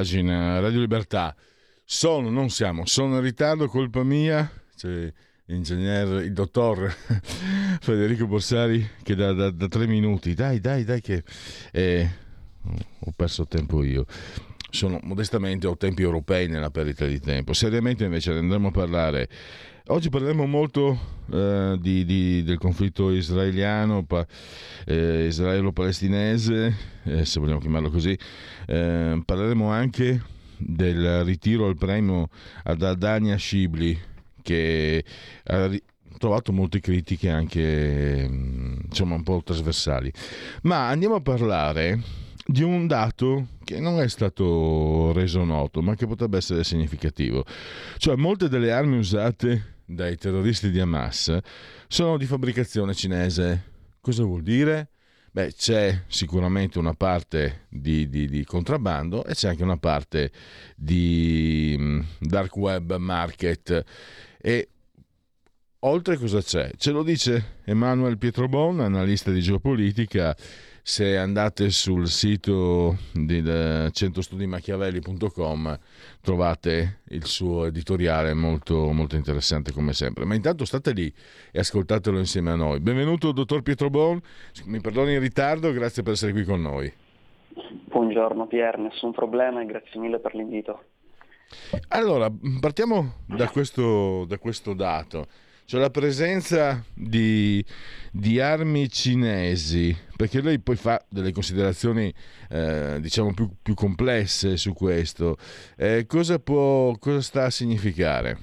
Pagina, Radio Libertà. Sono, non siamo, sono in ritardo, colpa mia. C'è l'ingegnere, il dottor Federico Borsari che da, da, da, tre minuti, dai, dai, dai, che eh, ho perso tempo io. Sono modestamente ho tempi europei nella perdita di tempo. Seriamente invece andremo a parlare Oggi parleremo molto eh, di, di, del conflitto israeliano, pa, eh, israelo-palestinese, eh, se vogliamo chiamarlo così. Eh, parleremo anche del ritiro al premio ad Adania Shibli, che ha trovato molte critiche anche mm, insomma un po' trasversali. Ma andiamo a parlare di un dato che non è stato reso noto, ma che potrebbe essere significativo. Cioè, molte delle armi usate dai terroristi di Hamas sono di fabbricazione cinese. Cosa vuol dire? Beh, c'è sicuramente una parte di, di, di, contrabbando e c'è anche una parte di mm, dark web market. E oltre cosa c'è? Ce lo dice Emanuel Pietrobon, analista di geopolitica se andate sul sito del centrostudimachiavelli.com trovate il suo editoriale molto, molto interessante come sempre. Ma intanto state lì e ascoltatelo insieme a noi. Benvenuto dottor Pietro Bon, mi perdoni il ritardo, grazie per essere qui con noi. Buongiorno Pier, nessun problema e grazie mille per l'invito. Allora, partiamo da questo, da questo dato cioè la presenza di, di, armi cinesi, perché lei poi fa delle considerazioni eh, diciamo più, più, complesse su questo, eh, cosa, può, cosa sta a significare?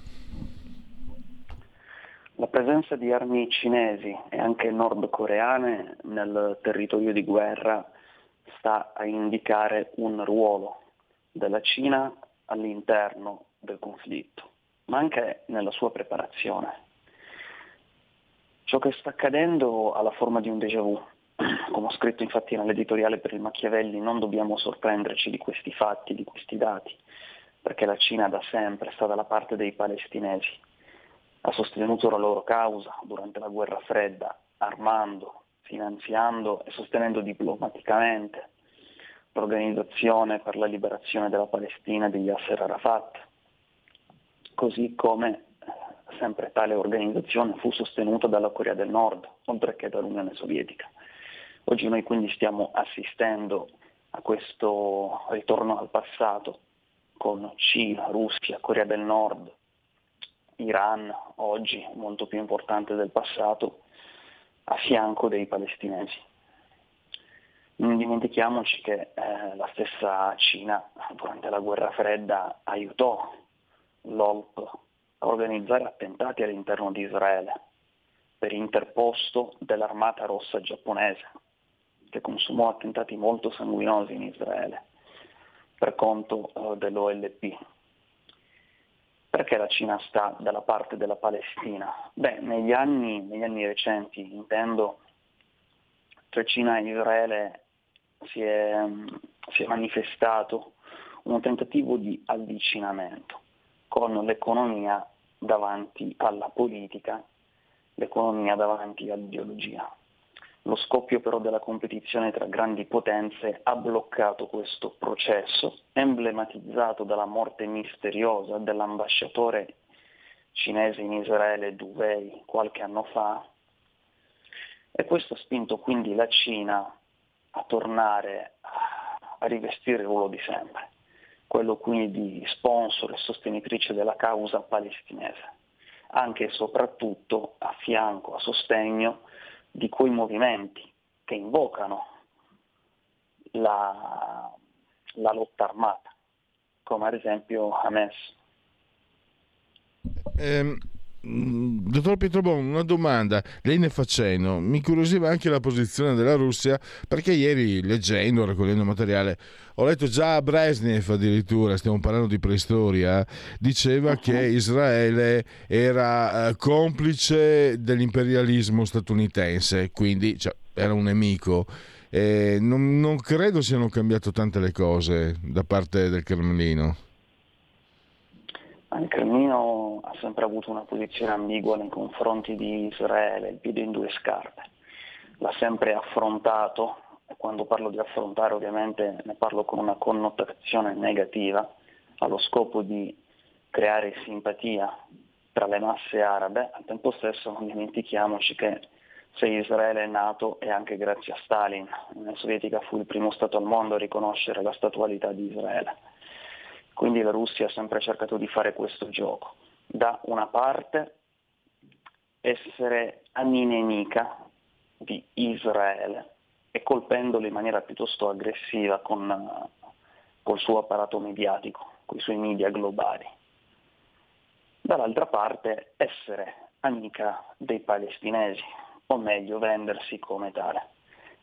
La presenza di armi cinesi e anche nordcoreane nel territorio di guerra sta a indicare un ruolo della Cina all'interno del conflitto, ma anche nella sua preparazione. Ciò che sta accadendo ha la forma di un déjà vu. Come ho scritto infatti nell'editoriale per il Machiavelli, non dobbiamo sorprenderci di questi fatti, di questi dati, perché la Cina da sempre sta dalla parte dei palestinesi. Ha sostenuto la loro causa durante la guerra fredda, armando, finanziando e sostenendo diplomaticamente l'Organizzazione per la liberazione della Palestina di Yasser Arafat, così come sempre tale organizzazione fu sostenuta dalla Corea del Nord, oltre che dall'Unione Sovietica. Oggi noi quindi stiamo assistendo a questo ritorno al passato con Cina, Russia, Corea del Nord, Iran, oggi molto più importante del passato, a fianco dei palestinesi. Non dimentichiamoci che eh, la stessa Cina durante la guerra fredda aiutò l'OLP a organizzare attentati all'interno di Israele per interposto dell'armata rossa giapponese, che consumò attentati molto sanguinosi in Israele per conto uh, dell'OLP. Perché la Cina sta dalla parte della Palestina? Beh, negli anni, negli anni recenti, intendo, tra Cina e Israele si è, si è manifestato un tentativo di avvicinamento con l'economia davanti alla politica, l'economia davanti all'ideologia. Lo scoppio però della competizione tra grandi potenze ha bloccato questo processo, emblematizzato dalla morte misteriosa dell'ambasciatore cinese in Israele Duvei qualche anno fa, e questo ha spinto quindi la Cina a tornare a rivestire il ruolo di sempre quello quindi di sponsor e sostenitrice della causa palestinese, anche e soprattutto a fianco, a sostegno di quei movimenti che invocano la, la lotta armata, come ad esempio Hamas. Mm, dottor Pietrobon, una domanda, lei ne fa cenno, mi incuriosiva anche la posizione della Russia perché ieri leggendo, raccogliendo materiale, ho letto già Brezhnev addirittura, stiamo parlando di preistoria, diceva uh-huh. che Israele era eh, complice dell'imperialismo statunitense, quindi cioè, era un nemico. Eh, non, non credo siano cambiate tante le cose da parte del Cremlino. Il Cremlino ha sempre avuto una posizione ambigua nei confronti di Israele, il piede in due scarpe. L'ha sempre affrontato, e quando parlo di affrontare ovviamente ne parlo con una connotazione negativa, allo scopo di creare simpatia tra le masse arabe, al tempo stesso non dimentichiamoci che se Israele è nato è anche grazie a Stalin. L'Unione Sovietica fu il primo Stato al mondo a riconoscere la statualità di Israele. Quindi la Russia ha sempre cercato di fare questo gioco. Da una parte essere nemica di Israele e colpendolo in maniera piuttosto aggressiva con col suo apparato mediatico, con i suoi media globali. Dall'altra parte essere amica dei palestinesi, o meglio vendersi come tale,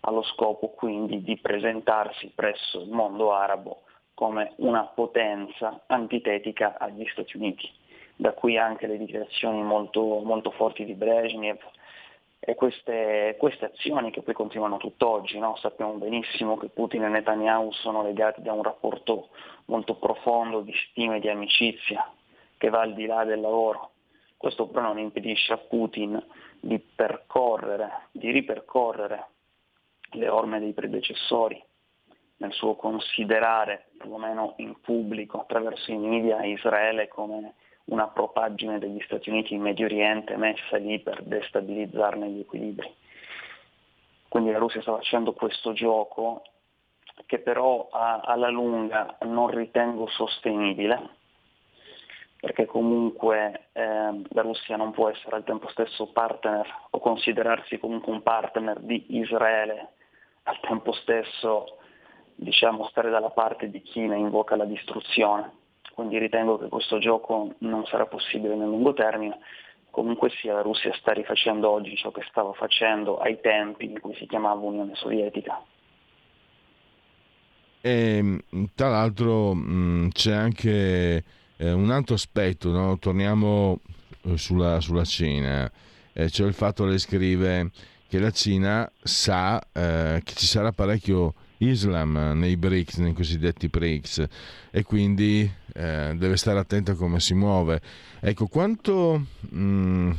allo scopo quindi di presentarsi presso il mondo arabo come una potenza antitetica agli Stati Uniti. Da qui anche le dichiarazioni molto, molto forti di Brezhnev e queste, queste, azioni che poi continuano tutt'oggi. No? Sappiamo benissimo che Putin e Netanyahu sono legati da un rapporto molto profondo di stima e di amicizia che va al di là del lavoro. Questo però non impedisce a Putin di percorrere, di ripercorrere le orme dei predecessori nel suo considerare, perlomeno in pubblico, attraverso i media, Israele come una propaggine degli Stati Uniti in Medio Oriente messa lì per destabilizzarne gli equilibri. Quindi la Russia sta facendo questo gioco che però a, alla lunga non ritengo sostenibile, perché comunque eh, la Russia non può essere al tempo stesso partner o considerarsi comunque un partner di Israele, al tempo stesso diciamo, stare dalla parte di chi ne invoca la distruzione. Quindi ritengo che questo gioco non sarà possibile nel lungo termine. Comunque sia, la Russia sta rifacendo oggi ciò che stava facendo ai tempi in cui si chiamava Unione Sovietica. E, tra l'altro mh, c'è anche eh, un altro aspetto, no? torniamo eh, sulla, sulla Cina, eh, cioè il fatto che lei scrive che la Cina sa eh, che ci sarà parecchio Islam nei BRICS, nei cosiddetti BRICS, e quindi eh, deve stare attento a come si muove. Ecco, quanto, mh, mm,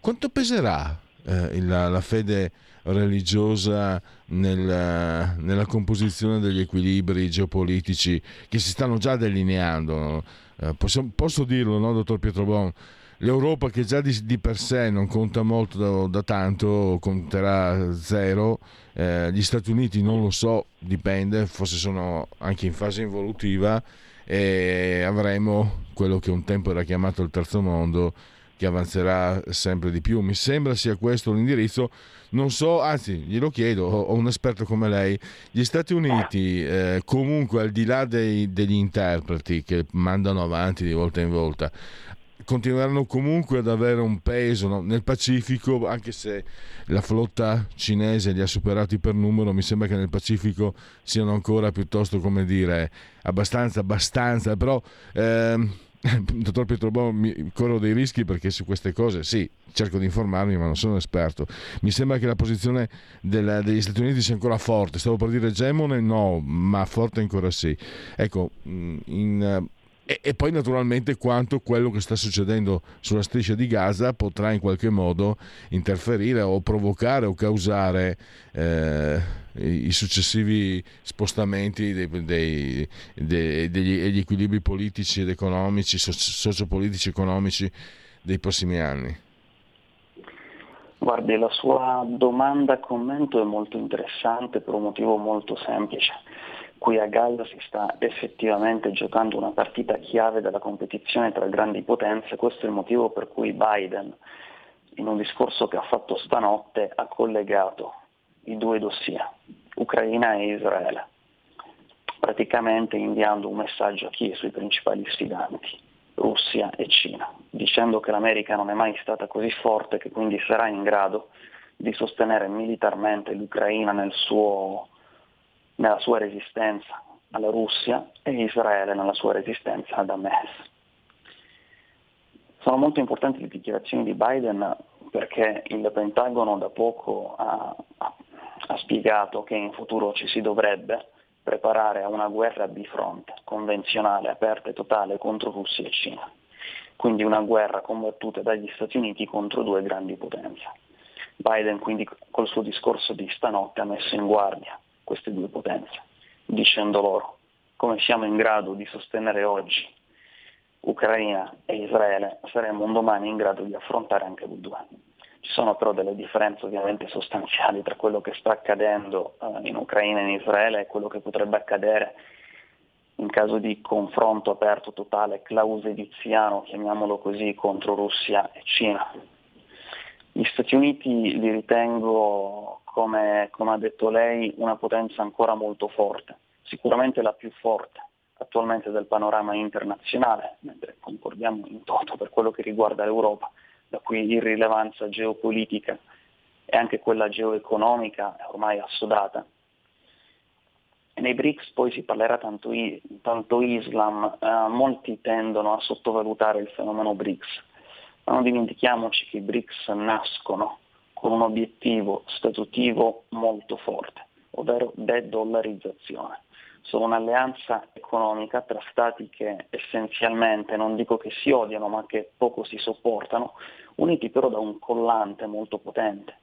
quanto peserà eh, la, la, fede religiosa nel, nella composizione degli equilibri geopolitici che si stanno già delineando? Eh, posso, posso, dirlo, no, dottor Pietro Bon? l'Europa che già di, di, per sé non conta molto da, da tanto, conterà zero, eh, gli Stati Uniti non lo so, dipende, forse sono anche in fase involutiva e avremo quello che un tempo era chiamato il terzo mondo che avanzerà sempre di più. Mi sembra sia questo l'indirizzo. Non so, anzi, glielo chiedo, ho un esperto come lei. Gli Stati Uniti, eh, comunque al di là dei, degli interpreti che mandano avanti di volta in volta, continueranno comunque ad avere un peso no? nel Pacifico, anche se la flotta cinese li ha superati per numero, mi sembra che nel Pacifico siano ancora piuttosto, come dire, abbastanza, abbastanza, però... Ehm, dottor Pietrobon, mi corro dei rischi perché su queste cose sì, cerco di informarmi, ma non sono esperto. Mi sembra che la posizione della, degli Stati Uniti sia ancora forte. Stavo per dire egemone, no, ma forte ancora sì. Ecco, in, e, e, poi naturalmente quanto quello che sta succedendo sulla striscia di Gaza potrà in qualche modo interferire o provocare o causare eh, i successivi spostamenti dei, dei, dei, degli, degli, equilibri politici ed economici, sociopolitici economici dei prossimi anni. Guardi, la sua domanda commento è molto interessante per un motivo molto semplice qui a Gaza si sta effettivamente giocando una partita chiave della competizione tra grandi potenze, questo è il motivo per cui Biden, in un discorso che ha fatto stanotte, ha collegato i due dossier, Ucraina e Israele, praticamente inviando un messaggio a chi? Sui principali sfidanti, Russia e Cina, dicendo che l'America non è mai stata così forte che quindi sarà in grado di sostenere militarmente l'Ucraina nel suo, nella sua resistenza alla Russia e Israele nella sua resistenza ad Hamas. Sono molto importanti le dichiarazioni di Biden perché il Pentagono da poco ha, ha, spiegato che in futuro ci si dovrebbe preparare a una guerra bifronte, convenzionale, aperta e totale contro Russia e Cina. Quindi una guerra combattuta dagli Stati Uniti contro due grandi potenze. Biden quindi col suo discorso di stanotte ha messo in guardia queste due potenze, dicendo loro come siamo in grado di sostenere oggi Ucraina e Israele, saremo un domani in grado di affrontare anche le due. Ci sono però delle differenze ovviamente sostanziali tra quello che sta accadendo eh, in Ucraina e in Israele e quello che potrebbe accadere in caso di confronto aperto totale clausediziano, chiamiamolo così, contro Russia e Cina. Gli Stati Uniti li ritengo, come, come ha detto lei, una potenza ancora molto forte, sicuramente la più forte attualmente del panorama internazionale, mentre concordiamo in toto per quello che riguarda l'Europa, la cui irrilevanza geopolitica e anche quella geoeconomica è ormai assodata. E nei BRICS poi si parlerà tanto, tanto Islam, eh, molti tendono a sottovalutare il fenomeno BRICS, ma non dimentichiamoci che i BRICS nascono con un obiettivo statutivo molto forte, ovvero de-dollarizzazione sono un'alleanza economica tra stati che essenzialmente, non dico che si odiano, ma che poco si sopportano, uniti però da un collante molto potente,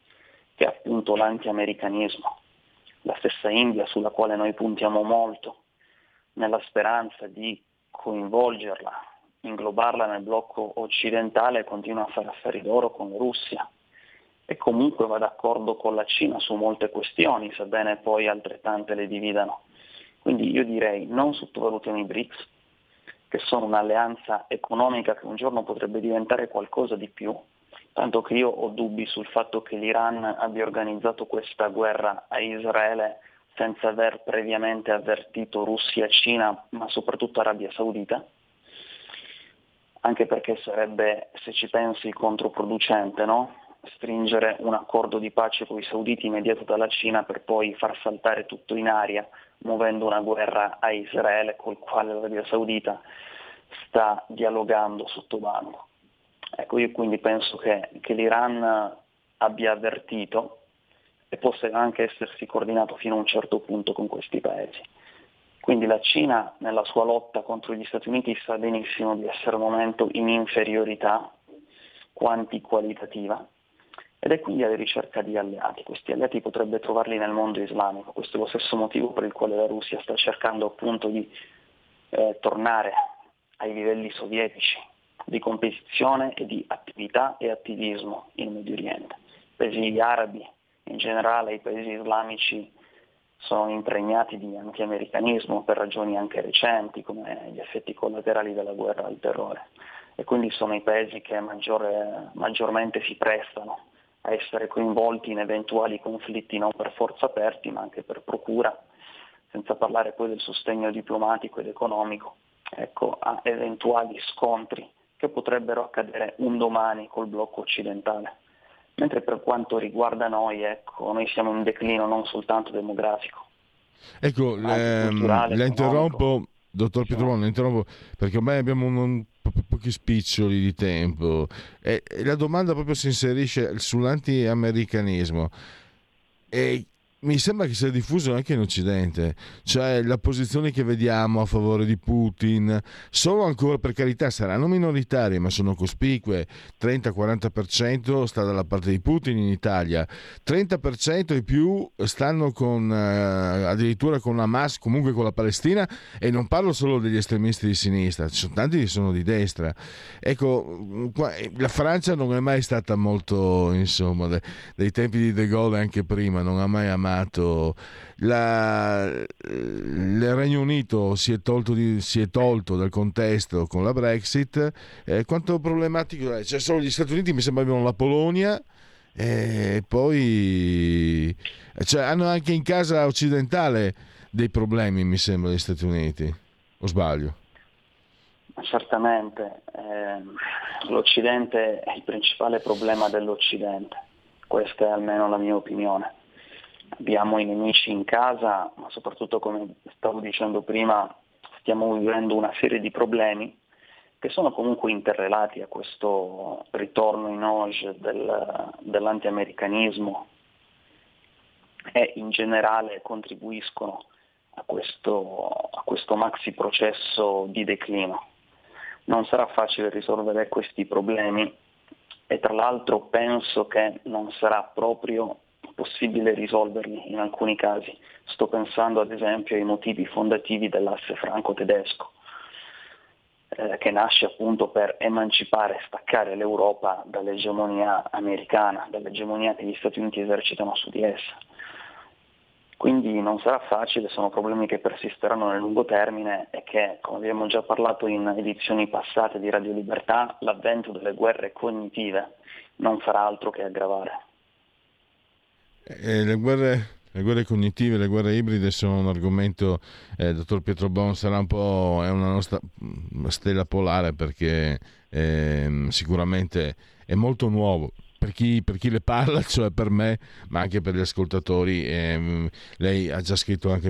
che è appunto l'anti-americanismo. La stessa India sulla quale noi puntiamo molto, nella speranza di coinvolgerla, inglobarla nel blocco occidentale, continua a fare affari d'oro con la Russia e comunque va d'accordo con la Cina su molte questioni, sebbene poi altrettante le dividano. Quindi io direi non sottovalutiamo i BRICS, che sono un'alleanza economica che un giorno potrebbe diventare qualcosa di più, tanto che io ho dubbi sul fatto che l'Iran abbia organizzato questa guerra a Israele senza aver previamente avvertito Russia, Cina, ma soprattutto Arabia Saudita, anche perché sarebbe, se ci pensi, controproducente, no? stringere un accordo di pace con i sauditi mediato dalla Cina per poi far saltare tutto in aria muovendo una guerra a Israele col quale l'Arabia Saudita sta dialogando sotto banco. Ecco, io quindi penso che, che l'Iran abbia avvertito e possa anche essersi coordinato fino a un certo punto con questi paesi. Quindi la Cina nella sua lotta contro gli Stati Uniti sa benissimo di essere al momento in inferiorità quanti-qualitativa ed è quindi alla ricerca di alleati. Questi alleati potrebbe trovarli nel mondo islamico, questo è lo stesso motivo per il quale la Russia sta cercando appunto di eh, tornare ai livelli sovietici di competizione e di attività e attivismo in Medio Oriente. I paesi arabi, in generale i paesi islamici, sono impregnati di anti-americanismo per ragioni anche recenti, come gli effetti collaterali della guerra al terrore. E quindi sono i paesi che maggiore, maggiormente si prestano a essere coinvolti in eventuali conflitti non per forza aperti ma anche per procura, senza parlare poi del sostegno diplomatico ed economico ecco, a eventuali scontri che potrebbero accadere un domani col blocco occidentale. Mentre per quanto riguarda noi, ecco, noi siamo in declino non soltanto demografico. Ecco, le, la interrompo, dottor Pietrone, la interrompo perché ormai abbiamo un, un pochi spiccioli di tempo. E, e la domanda proprio si inserisce sull'anti-americanismo e mi sembra che sia diffuso anche in Occidente, cioè la posizione che vediamo a favore di Putin sono ancora, per carità, saranno minoritarie, ma sono cospicue. 30-40% sta dalla parte di Putin in Italia, 30% e più stanno con eh, addirittura con Hamas, comunque con la Palestina, e non parlo solo degli estremisti di sinistra, ci sono tanti che sono di destra. Ecco, la Francia non è mai stata molto, insomma, dei tempi di De Gaulle anche prima, non ha mai amato chiamato la, il Regno Unito si è, tolto di, si è tolto dal contesto con la Brexit, eh, quanto problematico è? Cioè, solo gli Stati Uniti mi sembra abbiano la Polonia e poi cioè, hanno anche in casa occidentale dei problemi, mi sembra, gli Stati Uniti, o sbaglio? certamente. Eh, L'Occidente è il principale problema dell'Occidente, questa è almeno la mia opinione. Abbiamo i nemici in casa, ma soprattutto come stavo dicendo prima, stiamo vivendo una serie di problemi che sono comunque interrelati a questo ritorno in auge del, dell'antiamericanismo e in generale contribuiscono a questo, a questo maxi processo di declino. Non sarà facile risolvere questi problemi e tra l'altro penso che non sarà proprio possibile risolverli in alcuni casi. Sto pensando ad esempio ai motivi fondativi dell'asse franco-tedesco, eh, che nasce appunto per emancipare staccare l'Europa dall'egemonia americana, dall'egemonia che gli Stati Uniti esercitano su di essa. Quindi non sarà facile, sono problemi che persisteranno nel lungo termine e che, come abbiamo già parlato in edizioni passate di Radio Libertà, l'avvento delle guerre cognitive non farà altro che aggravare. Eh, le, guerre, le, guerre, cognitive, le guerre ibride sono un argomento, eh, dottor Pietro Bon, sarà un po' è una nostra stella polare perché eh, sicuramente è molto nuovo per chi, per chi, le parla, cioè per me, ma anche per gli ascoltatori. Eh, lei ha già scritto anche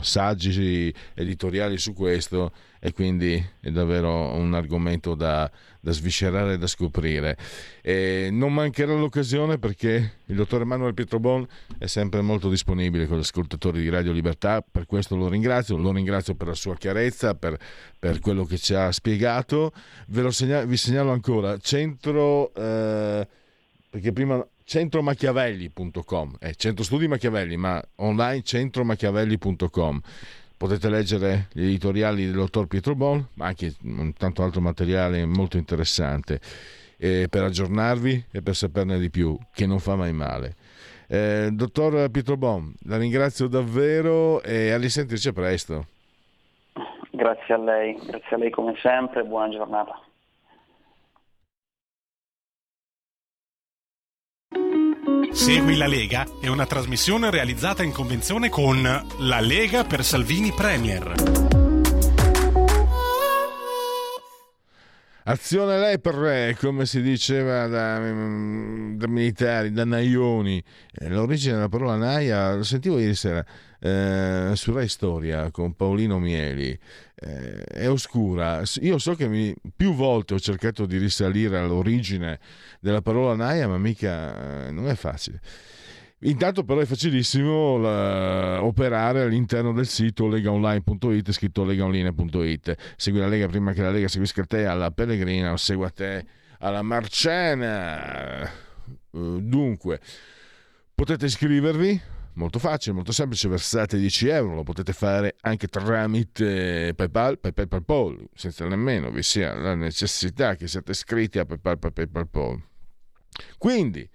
saggi editoriali su questo e quindi è davvero un argomento da, da sviscerare e da scoprire. E non mancherà l'occasione perché il dottor Emanuele Pietrobon è sempre molto disponibile con gli ascoltatori di Radio Libertà, per questo lo ringrazio, lo ringrazio per la sua chiarezza, per, per quello che ci ha spiegato. Ve lo segnalo, vi segnalo ancora, centro, eh, perché prima centromachiavelli.com, è eh, centro studi Machiavelli, ma online centromachiavelli.com potete leggere gli editoriali del dottor Pietro Bon, ma anche tanto altro materiale molto interessante eh, per aggiornarvi e per saperne di più, che non fa mai male. Eh, dottor Pietro Bon, la ringrazio davvero e a risentirci presto. Grazie a lei, grazie a lei come sempre, buona giornata. Segui la Lega è una trasmissione realizzata in convenzione con La Lega per Salvini Premier. Azione Lepre, come si diceva da, da militari, da naioni. Eh, l'origine della parola naia, lo sentivo ieri sera eh, su Rai Storia con Paolino Mieli eh, è oscura. Io so che mi, più volte ho cercato di risalire all'origine della parola naia, ma mica eh, non è facile. Intanto però è facilissimo la, operare all'interno del sito legaonline.it, scritto legaonline.it. Segui la Lega prima che la Lega seguisca te alla Pellegrina o segua te alla Marcena. Uh, dunque, potete iscrivervi molto facile, molto semplice, versate 10 euro, lo potete fare anche tramite PayPal, PayPal, PayPal, senza nemmeno vi sia la necessità che siate iscritti a PayPal, PayPal, PayPal. Quindi,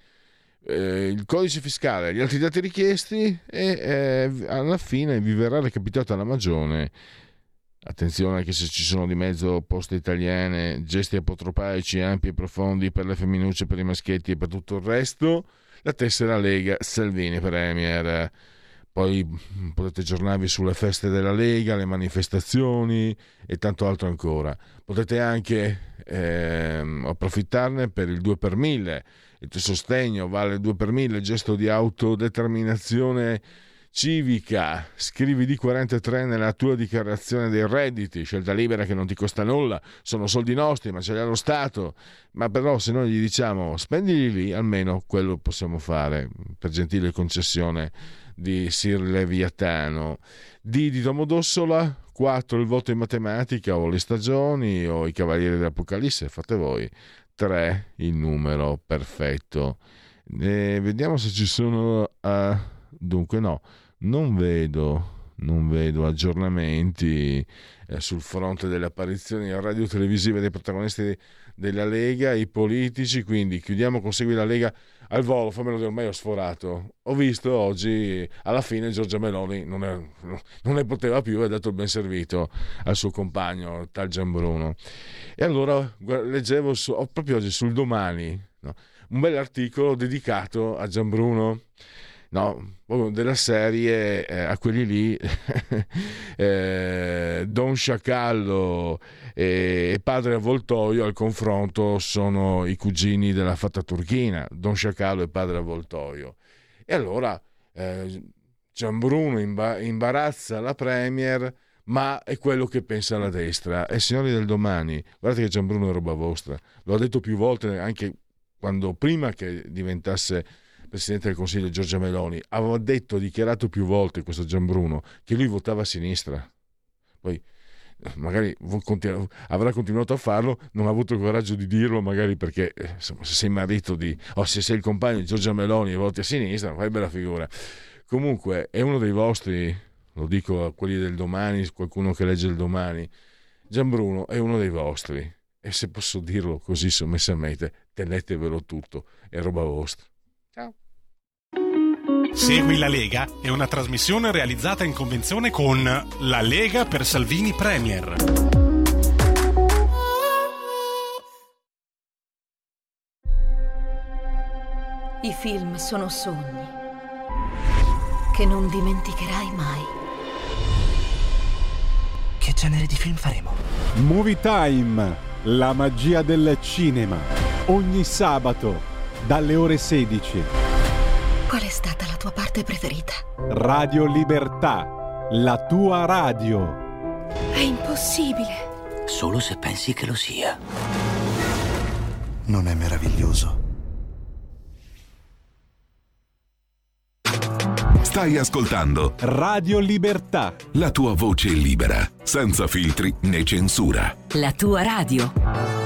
eh, il codice fiscale, gli altri dati richiesti e eh, alla fine vi verrà recapitata la magione. Attenzione anche se ci sono di mezzo poste italiane, gesti apotropaici ampi e profondi per le femminucce, per i maschietti e per tutto il resto la tessera Lega Salvini Premier. Poi potete aggiornarvi sulle feste della Lega, le manifestazioni e tanto altro ancora. Potete anche ehm, approfittarne per il 2 per 1000, il tuo sostegno vale 2 per 1000, gesto di autodeterminazione civica, scrivi D43 nella tua dichiarazione dei redditi, scelta libera che non ti costa nulla, sono soldi nostri, ma ce li ha lo Stato. Ma però se noi gli diciamo spendili lì, almeno quello possiamo fare per gentile concessione di Sir Leviatano. D di Domodossola, 4 il voto in matematica o le stagioni o i cavalieri dell'Apocalisse, fate voi. 3 il numero perfetto. E vediamo se ci sono... Uh, dunque no non vedo, non vedo aggiornamenti eh, sul fronte delle apparizioni radio-televisive dei protagonisti della Lega, i politici, quindi chiudiamo con Segui la Lega al volo, fammelo dire, ormai ho sforato. Ho visto oggi, alla fine Giorgia Meloni non, è, non ne poteva più e ha dato il ben servito al suo compagno, tal Gianbruno. E allora leggevo su, proprio oggi sul domani no, un bell'articolo dedicato a Gianbruno no, della serie eh, a quelli lì eh, Don Sciacallo e Padre Avvoltoio al confronto sono i cugini della fatta turchina, Don Sciacallo e Padre Avvoltoio. E allora eh, Gianbruno imbarazza la Premier, ma è quello che pensa la destra. E signori del domani, guardate che Gianbruno è roba vostra, lo ha detto più volte anche quando prima che diventasse Presidente del Consiglio Giorgia Meloni, aveva detto, dichiarato più volte questo Gianbruno, che lui votava a sinistra. Poi magari avrà continuato a farlo, non ha avuto il coraggio di dirlo, magari perché insomma, se sei marito di, o se sei il compagno di Giorgia Meloni e voti a sinistra, fai bella figura. Comunque è uno dei vostri, lo dico a quelli del domani, qualcuno che legge il domani, Gianbruno è uno dei vostri. E se posso dirlo così sommessamente, tenetevelo tutto, è roba vostra. Segui la Lega è una trasmissione realizzata in convenzione con La Lega per Salvini Premier. I film sono sogni che non dimenticherai mai. Che genere di film faremo? Movie Time, la magia del cinema. Ogni sabato dalle ore 16 Qual è stata la tua parte preferita? Radio Libertà, la tua radio. È impossibile. Solo se pensi che lo sia. Non è meraviglioso? Stai ascoltando Radio Libertà. La tua voce libera, senza filtri né censura. La tua radio.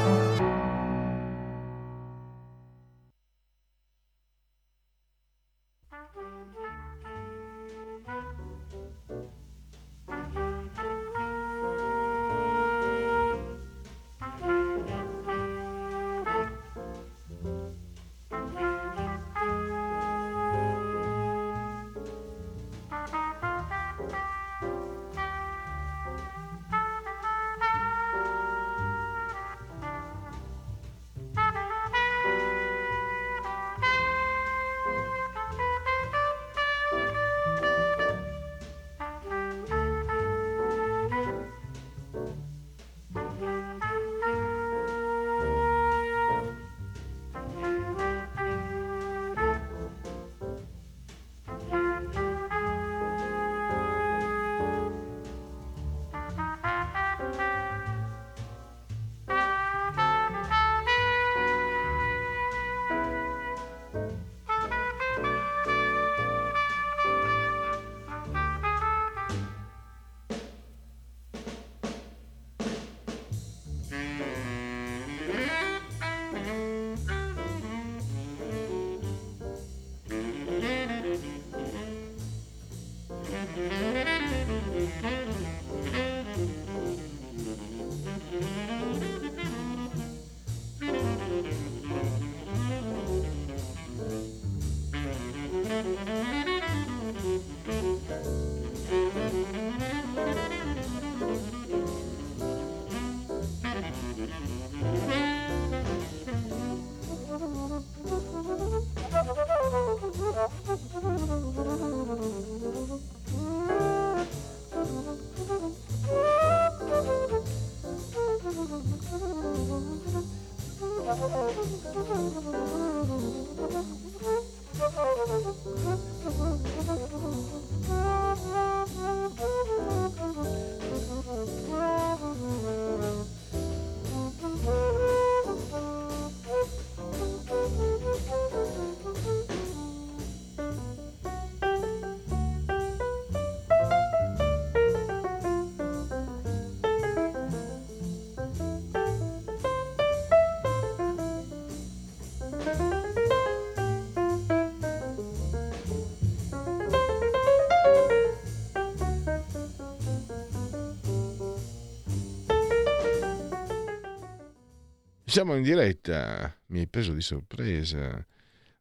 Siamo in diretta, mi hai preso di sorpresa,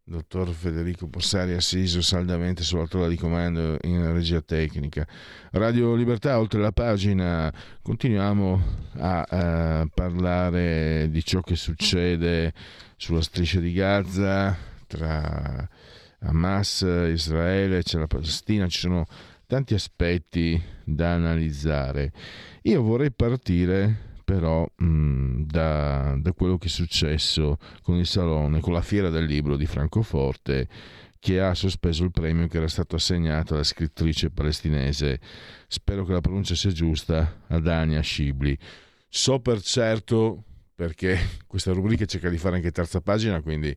dottor Federico Borsari assiso saldamente sulla tolla di comando in regia tecnica. Radio Libertà, oltre la pagina, continuiamo a, a parlare di ciò che succede sulla striscia di Gaza tra Hamas, Israele, c'è la Palestina, ci sono tanti aspetti da analizzare. Io vorrei partire però mh, da, da, quello che è successo con il Salone, con la fiera del libro di Francoforte, che ha sospeso il premio che era stato assegnato alla scrittrice palestinese, spero che la pronuncia sia giusta, ad Ania Scibli. So per certo, perché questa rubrica cerca di fare anche terza pagina, quindi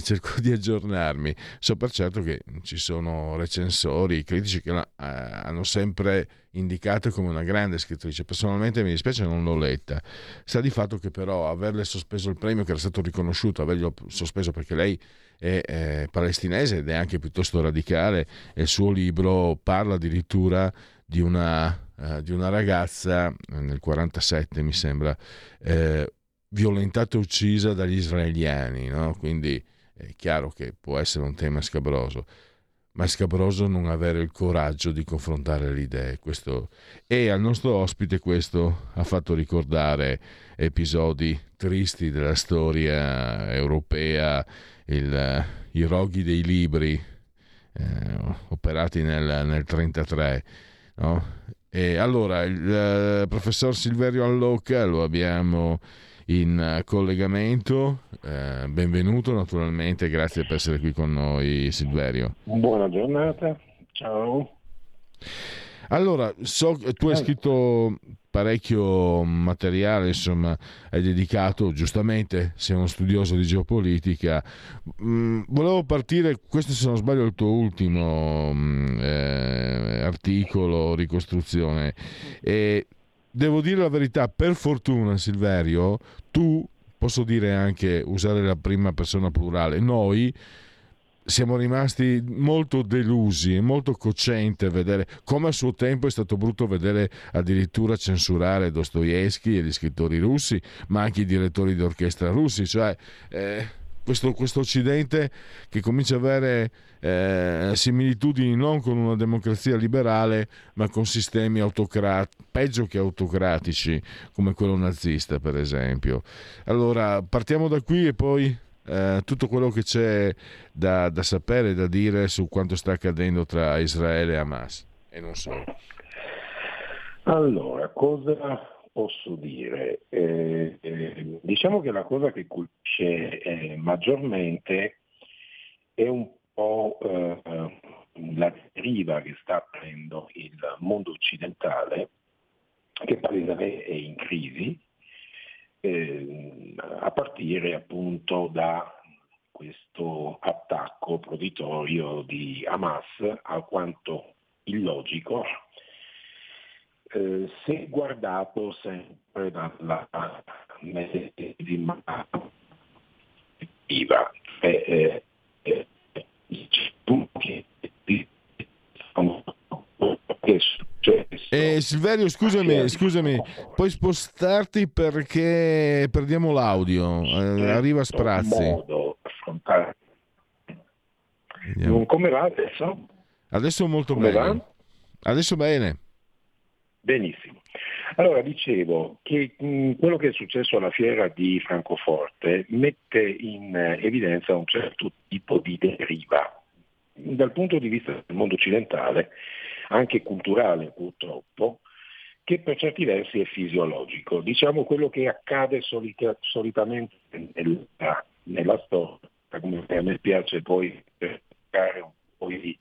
cerco di aggiornarmi. So per certo che ci sono recensori, critici che la, eh, hanno sempre indicato come una grande scrittrice. Personalmente mi dispiace, non l'ho letta. Sta di fatto che però averle sospeso il premio che era stato riconosciuto, averglielo sospeso perché lei è eh, palestinese ed è anche piuttosto radicale e il suo libro parla addirittura di una, uh, di una ragazza nel 47 mi sembra eh, violentata e uccisa dagli israeliani, no? quindi è chiaro che può essere un tema scabroso, ma è scabroso non avere il coraggio di confrontare le idee. Questo... E al nostro ospite questo ha fatto ricordare episodi tristi della storia europea, il, i roghi dei libri eh, operati nel 1933. No? E allora il eh, professor Silverio Allocca lo abbiamo in eh, collegamento. Eh, benvenuto naturalmente, grazie per essere qui con noi Silverio. Buona giornata, ciao. Allora, so che tu hai eh. scritto parecchio materiale, insomma, hai dedicato, giustamente, sei uno studioso di geopolitica. Mm, volevo partire, questo se non sbaglio è il tuo ultimo mm, eh, articolo, ricostruzione, e devo dire la verità, per fortuna Silverio, tu, posso dire anche, usare la prima persona plurale, noi siamo rimasti molto delusi e molto cocente vedere come a suo tempo è stato brutto vedere addirittura censurare Dostoevsky e gli scrittori russi, ma anche i direttori di orchestra russi, cioè eh, questo, questo, Occidente che comincia ad avere eh, similitudini non con una democrazia liberale, ma con sistemi autocratici, peggio che autocratici, come quello nazista, per esempio. Allora, partiamo da qui e poi eh, tutto quello che c'è da, da sapere, da dire su quanto sta accadendo tra Israele e Hamas, e non solo. Allora, cosa posso dire? Eh, eh, diciamo che la cosa che colpisce eh, maggiormente è un po' eh, la deriva che sta prendendo il mondo occidentale, che palesemente è in crisi, eh, a partire appunto da questo attacco proditorio di Hamas alquanto illogico eh, se guardato sempre dalla medesima perspectiva, eh, eh, eh, Silverio, scusami, scusami, puoi spostarti perché perdiamo l'audio, eh, arriva sprazzi. Come va adesso? Adesso molto come bene. Va? Adesso bene. Benissimo. Allora, dicevo che mh, quello che è successo alla fiera di Francoforte mette in evidenza un certo tipo di deriva. Dal punto di vista del mondo occidentale, anche culturale purtroppo, che per certi versi è fisiologico. Diciamo quello che accade solita, solitamente nella, nella storia, come a me piace poi cercare un po' di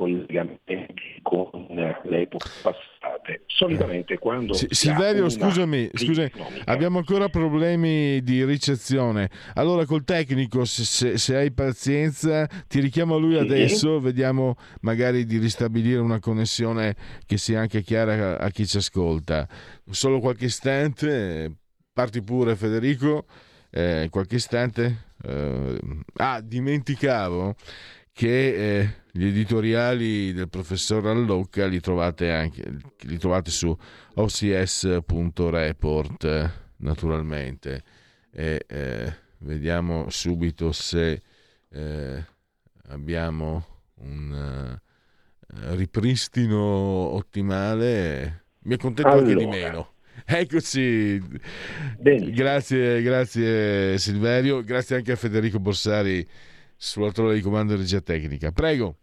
collegamenti con le epoche passate. Solitamente quando... S- Silverio, scusami, scusami abbiamo ancora problemi di ricezione. Allora col tecnico, se, se hai pazienza, ti richiamo a lui sì. adesso, vediamo magari di ristabilire una connessione che sia anche chiara a, a chi ci ascolta. Solo qualche istante, parti pure Federico, eh, qualche istante. Eh, ah, dimenticavo che eh, gli editoriali del professor Allocca li trovate, anche, li trovate su ocs.report naturalmente. E eh, vediamo subito se eh, abbiamo un uh, ripristino ottimale. Mi accontento allora. anche di meno. Eccoci, Bene. grazie, grazie Silverio, grazie anche a Federico Borsari sulla torre di comando di regia tecnica. Prego.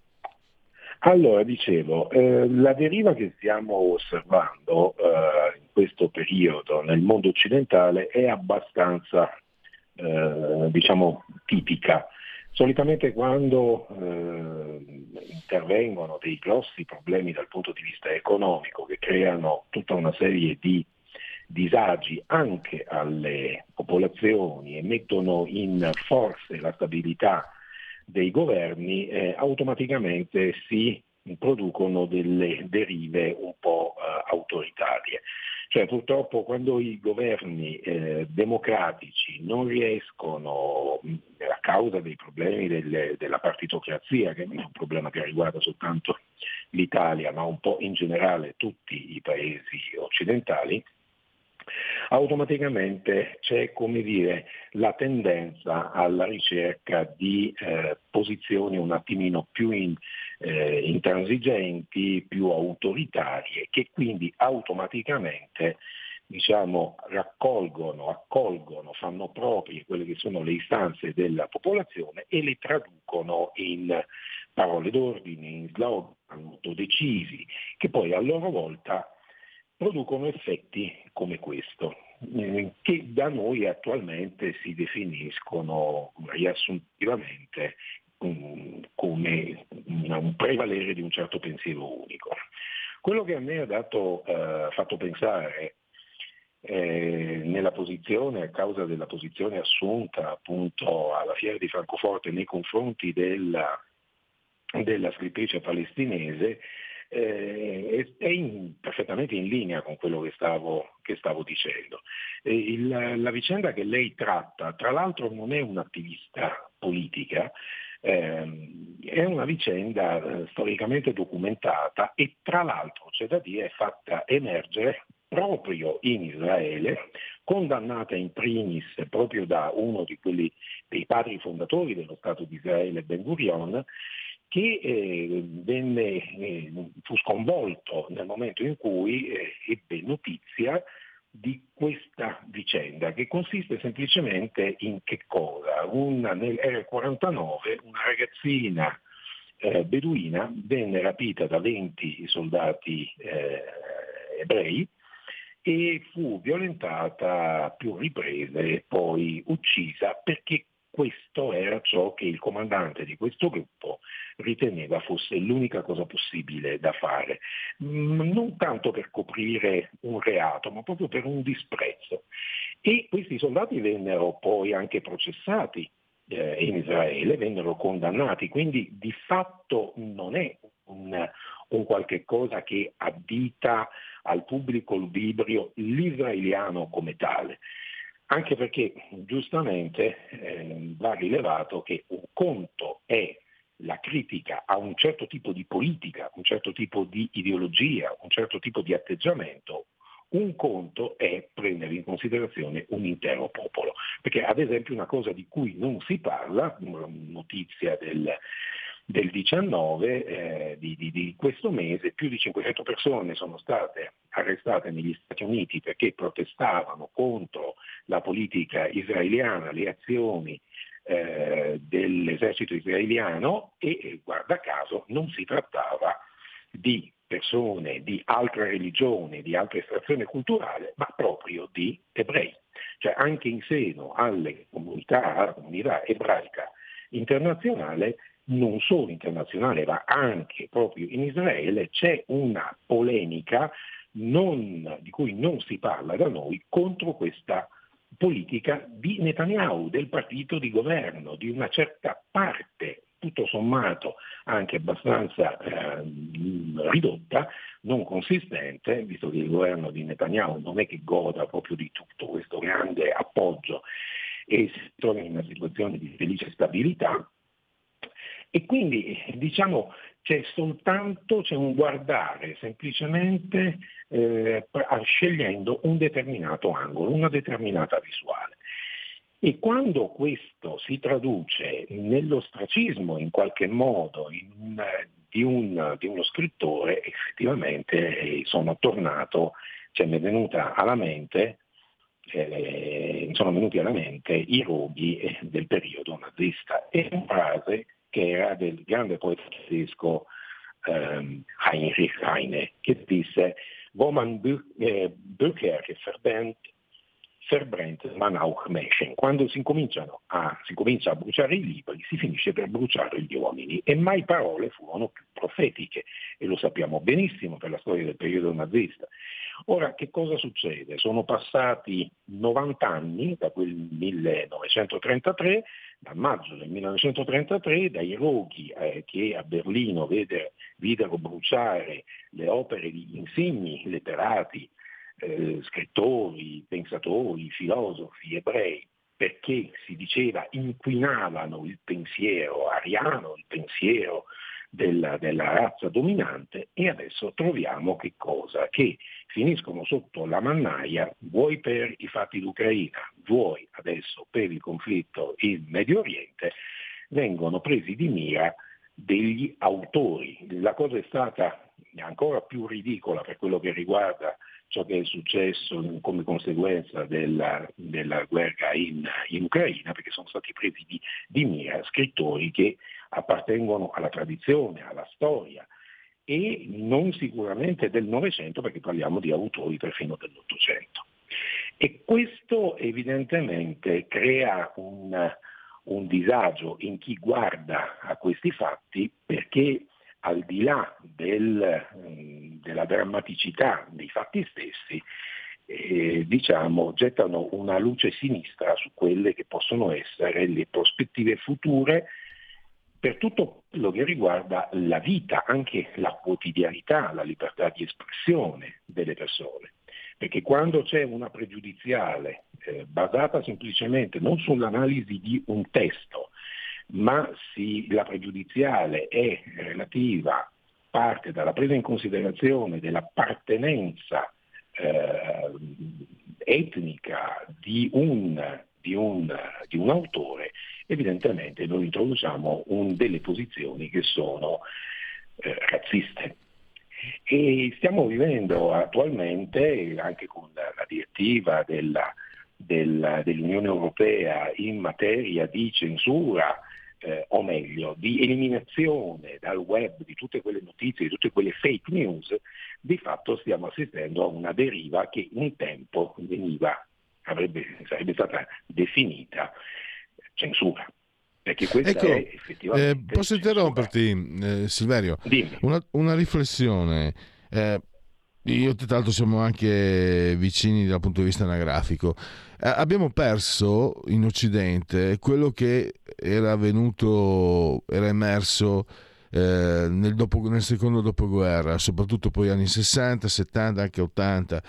Allora, dicevo, eh, la deriva che stiamo osservando eh, in questo periodo nel mondo occidentale è abbastanza, eh, diciamo, tipica. Solitamente quando eh, intervengono dei grossi problemi dal punto di vista economico che creano tutta una serie di disagi anche alle popolazioni e mettono in forze la stabilità dei governi, eh, automaticamente si producono delle derive un po' eh, autoritarie. Cioè purtroppo quando i governi eh, democratici non riescono, a causa dei problemi delle, della partitocrazia, che non è un problema che riguarda soltanto l'Italia, ma un po' in generale tutti i paesi occidentali, automaticamente c'è come dire, la tendenza alla ricerca di eh, posizioni un attimino più in, eh, intransigenti, più autoritarie, che quindi automaticamente diciamo, raccolgono, accolgono, fanno proprie quelle che sono le istanze della popolazione e le traducono in parole d'ordine, in slogan molto decisi, che poi a loro volta producono effetti come questo, eh, che da noi attualmente si definiscono riassuntivamente um, come un prevalere di un certo pensiero unico. Quello che a me ha dato, uh, fatto pensare eh, nella posizione, a causa della posizione assunta appunto alla fiera di Francoforte nei confronti della, della scrittrice palestinese, eh, è in, perfettamente in linea con quello che stavo, che stavo dicendo. Il, la vicenda che lei tratta, tra l'altro non è un'attivista politica, ehm, è una vicenda eh, storicamente documentata e tra l'altro c'è da dire è fatta emergere proprio in Israele, condannata in primis proprio da uno di quelli dei padri fondatori dello Stato di Israele, Ben Gurion, che eh, venne, eh, fu sconvolto nel momento in cui eh, ebbe notizia di questa vicenda, che consiste semplicemente in che cosa? Una, nel 49 una ragazzina eh, beduina venne rapita da 20 soldati eh, ebrei e fu violentata a più riprese e poi uccisa perché questo era ciò che il comandante di questo gruppo riteneva fosse l'unica cosa possibile da fare, mm, non tanto per coprire un reato, ma proprio per un disprezzo. E questi soldati vennero poi anche processati eh, in Israele, vennero condannati, quindi di fatto non è un, un qualche cosa che addita al pubblico ludibrio l'israeliano come tale anche perché giustamente eh, va rilevato che un conto è la critica a un certo tipo di politica, un certo tipo di ideologia, un certo tipo di atteggiamento, un conto è prendere in considerazione un intero popolo. Perché ad esempio una cosa di cui non si parla, notizia del, del 19 eh, di, di, di, questo mese, più di 500 persone sono state arrestate negli Stati Uniti perché protestavano contro la politica israeliana, le azioni eh, dell'esercito israeliano e guarda caso non si trattava di persone di altre religioni, di altra estrazione culturale, ma proprio di ebrei. Cioè anche in seno alle comunità, alla comunità ebraica internazionale non solo internazionale ma anche proprio in Israele c'è una polemica non, di cui non si parla da noi contro questa politica di Netanyahu, del partito di governo, di una certa parte tutto sommato anche abbastanza eh, ridotta, non consistente, visto che il governo di Netanyahu non è che goda proprio di tutto questo grande appoggio e si trova in una situazione di felice stabilità, e quindi diciamo c'è soltanto c'è un guardare semplicemente eh, scegliendo un determinato angolo, una determinata visuale. E quando questo si traduce nell'ostracismo in qualche modo in, di, un, di, uno scrittore, effettivamente eh, sono tornato, cioè mi è venuta alla mente eh, sono venuti alla mente i roghi eh, del periodo nazista. È una frase che era del grande poeta tedesco ehm, Heinrich Heine, che disse wo man eh, Bücher verbrennt, verbrennt man auch Menschen. Quando si, a, si comincia a bruciare i libri, si finisce per bruciare gli uomini. E mai parole furono più profetiche, e lo sappiamo benissimo per la storia del periodo nazista. Ora, che cosa succede? Sono passati 90 anni da quel 1933, dal maggio del 1933, dai roghi eh, che a Berlino vede, videro bruciare le opere di insigni letterati, eh, scrittori, pensatori, filosofi, ebrei, perché si diceva inquinavano il pensiero ariano, il pensiero della, della, razza dominante e adesso troviamo che cosa? Che finiscono sotto la mannaia vuoi per i fatti d'Ucraina, vuoi adesso per il conflitto in Medio Oriente, vengono presi di mira degli autori. La cosa è stata ancora più ridicola per quello che riguarda ciò che è successo come conseguenza della, della guerra in, in, Ucraina, perché sono stati presi di, di mira scrittori che appartengono alla tradizione, alla storia e non sicuramente del Novecento perché parliamo di autori perfino dell'Ottocento. E questo evidentemente crea un, un disagio in chi guarda a questi fatti perché al di là del, della drammaticità dei fatti stessi, eh, diciamo, gettano una luce sinistra su quelle che possono essere le prospettive future per tutto quello che riguarda la vita, anche la quotidianità, la libertà di espressione delle persone. Perché quando c'è una pregiudiziale eh, basata semplicemente non sull'analisi di un testo, ma si, la pregiudiziale è relativa, parte dalla presa in considerazione dell'appartenenza eh, etnica di un, di, un, di un autore, evidentemente noi introduciamo un, delle posizioni che sono eh, razziste. E stiamo vivendo attualmente, anche con la, la direttiva della, della, dell'Unione Europea in materia di censura, eh, o meglio, di eliminazione dal web di tutte quelle notizie, di tutte quelle fake news, di fatto stiamo assistendo a una deriva che un tempo veniva, avrebbe, sarebbe stata definita censura. Perché questa ecco, è effettivamente. Eh, posso interromperti, eh, Silverio? Una, una, riflessione. Eh, io tra l'altro siamo anche vicini dal punto di vista anagrafico. Eh, abbiamo perso in Occidente quello che era venuto, era emerso eh, nel, dopo, nel, secondo dopoguerra, soprattutto poi anni 60, 70, anche 80.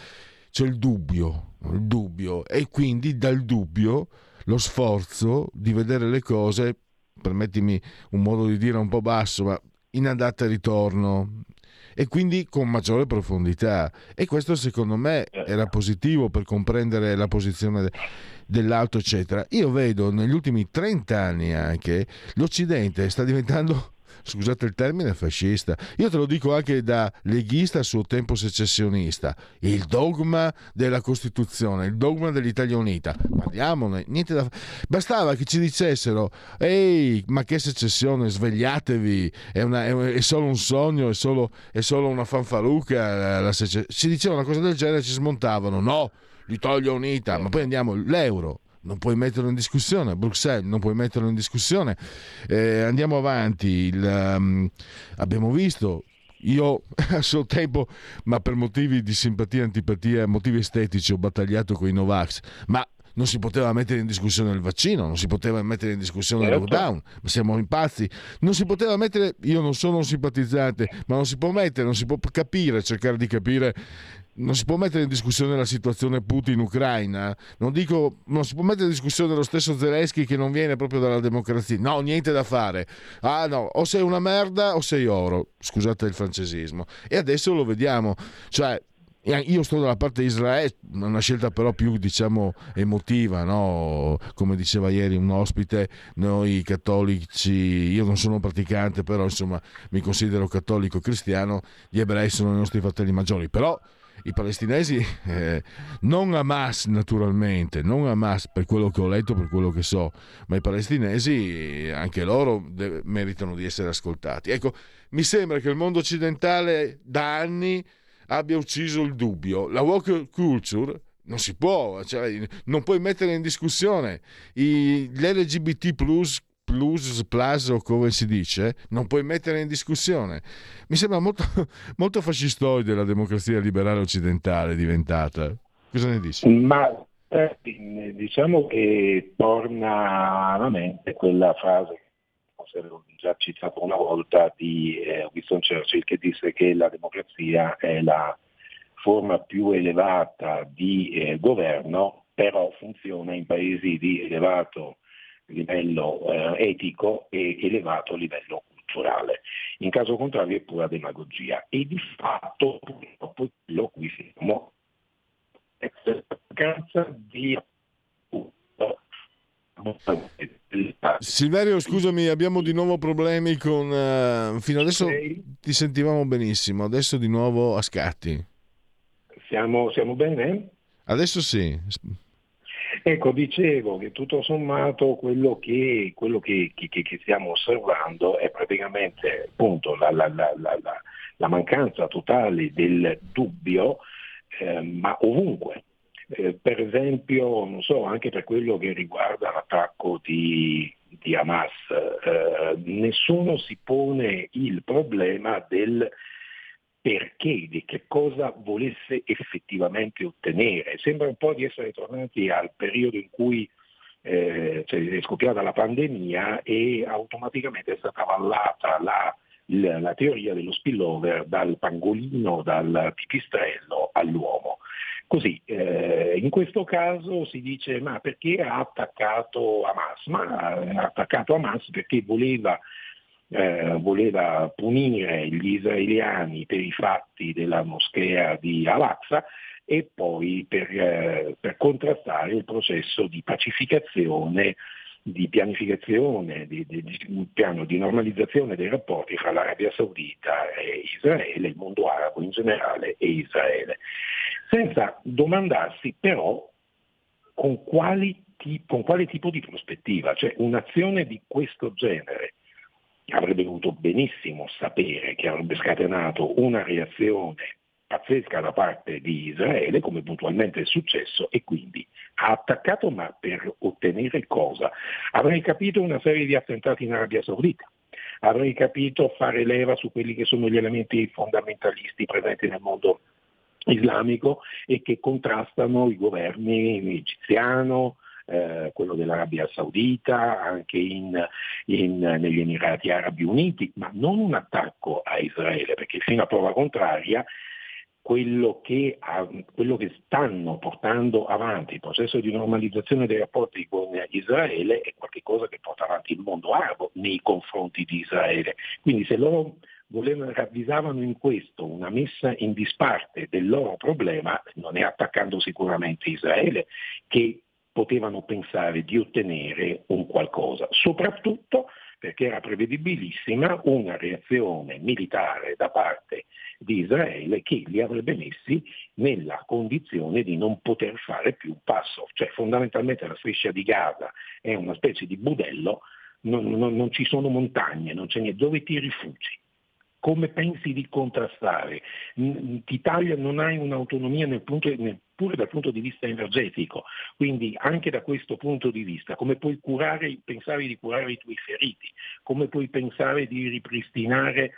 C'è il dubbio, il dubbio e quindi dal dubbio lo sforzo di vedere le cose, permettimi un modo di dire un po' basso, ma in andata e ritorno, e quindi con maggiore profondità. E questo secondo me era positivo per comprendere la posizione dell'alto, eccetera. Io vedo negli ultimi 30 anni anche l'Occidente sta diventando scusate il termine, fascista. Io te lo dico anche da leghista a suo tempo secessionista. Il dogma della Costituzione, il dogma dell'Italia Unita. Parliamone, niente da Bastava che ci dicessero, ehi, ma che secessione, svegliatevi, è, una, è, è solo un sogno, è solo, è solo una fanfaluca. La secess... Ci dicevano una cosa del genere e ci smontavano. No, l'Italia Unita, ma poi andiamo, l'euro, non puoi metterlo in discussione, Bruxelles non puoi metterlo in discussione. Eh, andiamo avanti, Il, um, abbiamo visto io a suo tempo, ma per motivi di simpatia antipatia, motivi estetici, ho battagliato con i Novax, ma non si poteva mettere in discussione il vaccino, non si poteva mettere in discussione il certo. lockdown, ma siamo impazzi. Non si poteva mettere, io non sono un simpatizzante, ma non si può mettere, non si può capire, cercare di capire non si può mettere in discussione la situazione Putin-Ucraina, non dico, non si può mettere in discussione lo stesso Zelensky che non viene proprio dalla democrazia, no, niente da fare. Ah no, o sei una merda o sei oro, scusate il francesismo. E adesso lo vediamo, cioè io sto dalla parte di Israele, una scelta però più diciamo emotiva, no? come diceva ieri un ospite, noi cattolici, io non sono praticante, però insomma mi considero cattolico cristiano, gli ebrei sono i nostri fratelli maggiori, però i palestinesi, eh, non Hamas naturalmente, non Hamas per quello che ho letto, per quello che so, ma i palestinesi anche loro de- meritano di essere ascoltati. Ecco, mi sembra che il mondo occidentale da anni abbia ucciso il dubbio. La woke culture non si può, cioè, non puoi mettere in discussione I, l'LGBT plus plus, plus o come si dice, non puoi mettere in discussione. Mi sembra molto, molto fascistoide la democrazia liberale occidentale diventata. Cosa ne dici? Ma eh, diciamo che torna alla mente quella frase che ho già citato una volta di eh, Winston Churchill che disse che la democrazia è la forma più elevata di eh, governo, però funziona in paesi di elevato livello eh, etico e elevato livello culturale. In caso contrario è pura demagogia e di fatto purtroppo quello cui siamo è mancanza di Silverio, scusami, abbiamo di nuovo problemi con... Uh, fino adesso ti sentivamo benissimo, adesso di nuovo a scatti. Siamo, siamo bene? Adesso sì. Ecco, dicevo che tutto sommato quello che, quello che, che, che stiamo osservando è praticamente appunto la, la, la, la mancanza totale del dubbio, eh, ma ovunque. Eh, per esempio, non so, anche per quello che riguarda l'attacco di, di Hamas, eh, nessuno si pone il problema del perché, di che cosa volesse effettivamente ottenere. Sembra un po' di essere tornati al periodo in cui eh, cioè, è scoppiata la pandemia e automaticamente è stata avallata la, la, la teoria dello spillover dal pangolino, dal pipistrello all'uomo. Così, eh, in questo caso si dice ma perché ha attaccato Hamas? Ma ha attaccato Hamas perché voleva eh, voleva punire gli israeliani per i fatti della moschea di Al-Aqsa e poi per, eh, per contrastare il processo di pacificazione di pianificazione, di, di, di, piano di normalizzazione dei rapporti fra l'Arabia Saudita e Israele, il mondo arabo in generale e Israele, senza domandarsi però con, quali, con quale tipo di prospettiva, cioè un'azione di questo genere avrebbe dovuto benissimo sapere che avrebbe scatenato una reazione pazzesca da parte di Israele, come puntualmente è successo, e quindi ha attaccato ma per ottenere cosa? Avrei capito una serie di attentati in Arabia Saudita, avrei capito fare leva su quelli che sono gli elementi fondamentalisti presenti nel mondo islamico e che contrastano i governi egiziano, eh, quello dell'Arabia Saudita, anche in, in, negli Emirati Arabi Uniti, ma non un attacco a Israele, perché fino a prova contraria quello che, quello che, stanno portando avanti il processo di normalizzazione dei rapporti con Israele è qualcosa che porta avanti il mondo arabo nei confronti di Israele. Quindi se loro volevano, ravvisavano in questo una messa in disparte del loro problema, non è attaccando sicuramente Israele, che potevano pensare di ottenere un qualcosa, soprattutto perché era prevedibilissima una reazione militare da parte di Israele che li avrebbe messi nella condizione di non poter fare più un passo. Cioè fondamentalmente la striscia di Gaza è una specie di budello, non, non, non ci sono montagne, non c'è niente, dove ti rifugi? Come pensi di contrastare? L'Italia non ha un'autonomia neppure dal punto di vista energetico, quindi anche da questo punto di vista, come puoi curare, pensare di curare i tuoi feriti, come puoi pensare di ripristinare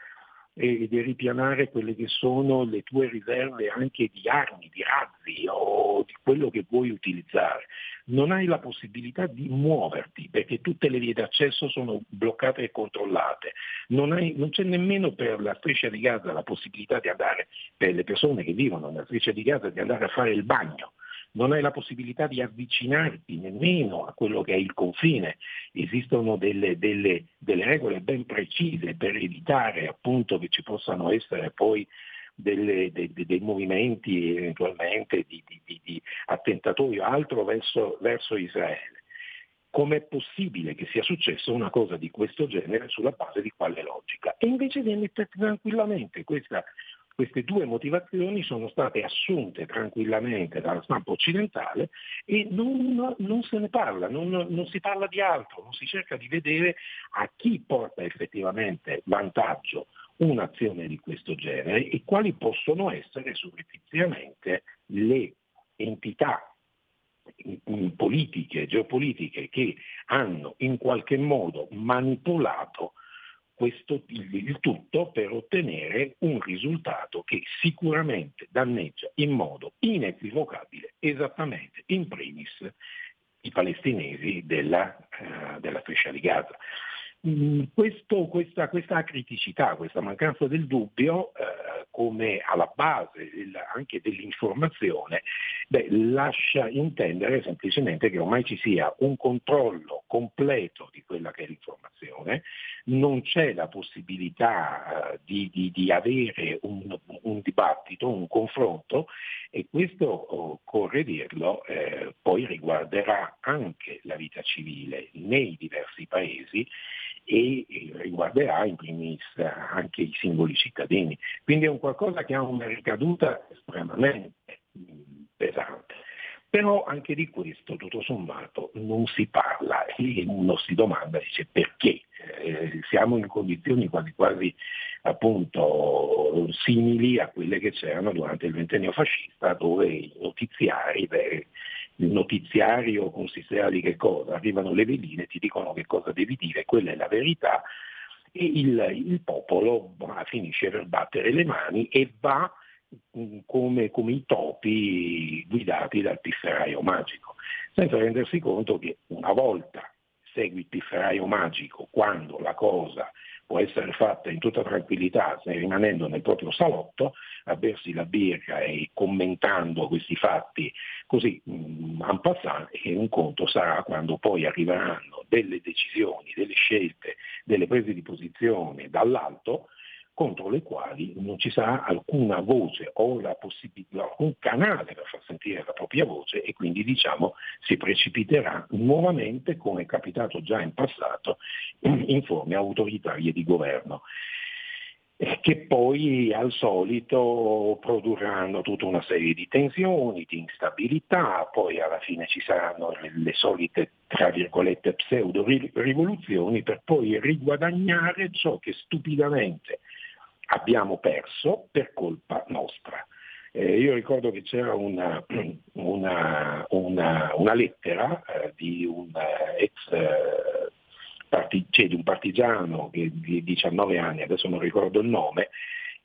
e di ripianare quelle che sono le tue riserve anche di armi, di razzi o di quello che vuoi utilizzare. Non hai la possibilità di muoverti perché tutte le vie d'accesso sono bloccate e controllate. Non, hai, non c'è nemmeno per la striscia di Gaza la possibilità di andare, per le persone che vivono nella striscia di Gaza, di andare a fare il bagno non hai la possibilità di avvicinarti nemmeno a quello che è il confine. Esistono delle, delle, delle regole ben precise per evitare appunto che ci possano essere poi delle, dei, dei, movimenti eventualmente di, di, di, di attentatorio altro verso, verso Israele. Com'è possibile che sia successo una cosa di questo genere sulla base di quale logica? E invece viene tranquillamente questa Queste due motivazioni sono state assunte tranquillamente dalla stampa occidentale e non, non se ne parla, non, non, si parla di altro, non si cerca di vedere a chi porta effettivamente vantaggio un'azione di questo genere e quali possono essere surrettiziamente le entità politiche, geopolitiche che hanno in qualche modo manipolato questo, il, il, tutto per ottenere un risultato che sicuramente danneggia in modo inequivocabile esattamente in primis i palestinesi della, uh, della striscia di Gaza. Mm, questo, questa, questa, criticità, questa mancanza del dubbio eh, come alla base del, anche dell'informazione beh, lascia intendere semplicemente che ormai ci sia un controllo completo di quella che è l'informazione, non c'è la possibilità eh, di, di, di, avere un, un, dibattito, un confronto e questo, oh, corre dirlo, eh, poi riguarderà anche la vita civile nei diversi paesi e riguarderà in primis anche i singoli cittadini. Quindi è un qualcosa che ha una ricaduta estremamente pesante. Però anche di questo, tutto sommato, non si parla e uno si domanda, dice perché? Eh, siamo in condizioni quasi quasi appunto simili a quelle che c'erano durante il ventennio fascista, dove i notiziari, notiziario consisteva di che cosa? Arrivano le veline, ti dicono che cosa devi dire, quella è la verità e il, il popolo bah, finisce per battere le mani e va mm, come, come, i topi guidati dal pifferaio magico, senza rendersi conto che una volta segui il pifferaio magico, quando la cosa può essere fatta in tutta tranquillità, rimanendo nel proprio salotto, a bersi la birra e commentando questi fatti così mm, en passant, e un conto sarà quando poi arriveranno delle decisioni, delle scelte, delle prese di posizione dall'alto, contro le quali non ci sarà alcuna voce o alcun canale per far sentire la propria voce e quindi diciamo si precipiterà nuovamente, come è capitato già in passato, in forme autoritarie di governo che poi al solito produrranno tutta una serie di tensioni, di instabilità, poi alla fine ci saranno le solite, tra virgolette, pseudo rivoluzioni per poi riguadagnare ciò che stupidamente abbiamo perso per colpa nostra. Eh, io ricordo che c'era una, una, una, una lettera eh, di un eh, ex eh, parti, cioè, di un partigiano che, di 19 anni, adesso non ricordo il nome,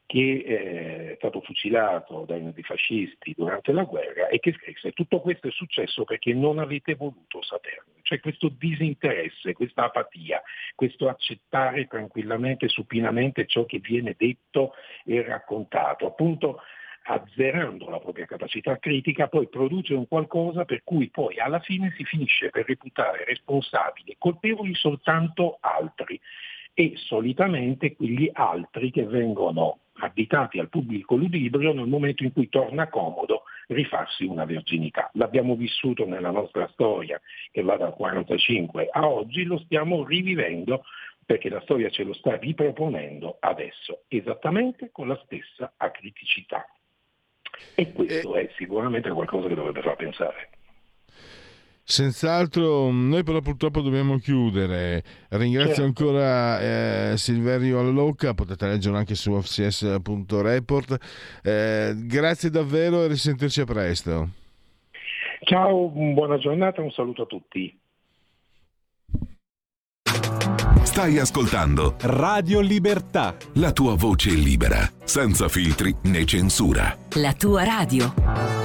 che eh, è stato fucilato dai nazifascisti durante la guerra e che scrisse tutto questo è successo perché non avete voluto saperlo. Cioè questo disinteresse, questa apatia, questo accettare tranquillamente, supinamente ciò che viene detto e raccontato. Appunto azzerando la propria capacità critica, poi produce un qualcosa per cui poi alla fine si finisce per reputare responsabili, colpevoli soltanto altri e solitamente quegli altri che vengono additati al pubblico ludibrio nel momento in cui torna comodo rifarsi una virginità. L'abbiamo vissuto nella nostra storia che va dal 45 a oggi, lo stiamo rivivendo perché la storia ce lo sta riproponendo adesso, esattamente con la stessa acriticità. E questo è sicuramente qualcosa che dovrebbe far pensare. Senz'altro, noi però purtroppo dobbiamo chiudere. Ringrazio certo. ancora eh, Silverio Allocca, potete leggerlo anche su fcs.report. Eh, grazie davvero e risentirci a presto. Ciao, buona giornata, un saluto a tutti. Stai ascoltando Radio Libertà. La tua voce libera, senza filtri né censura. La tua radio.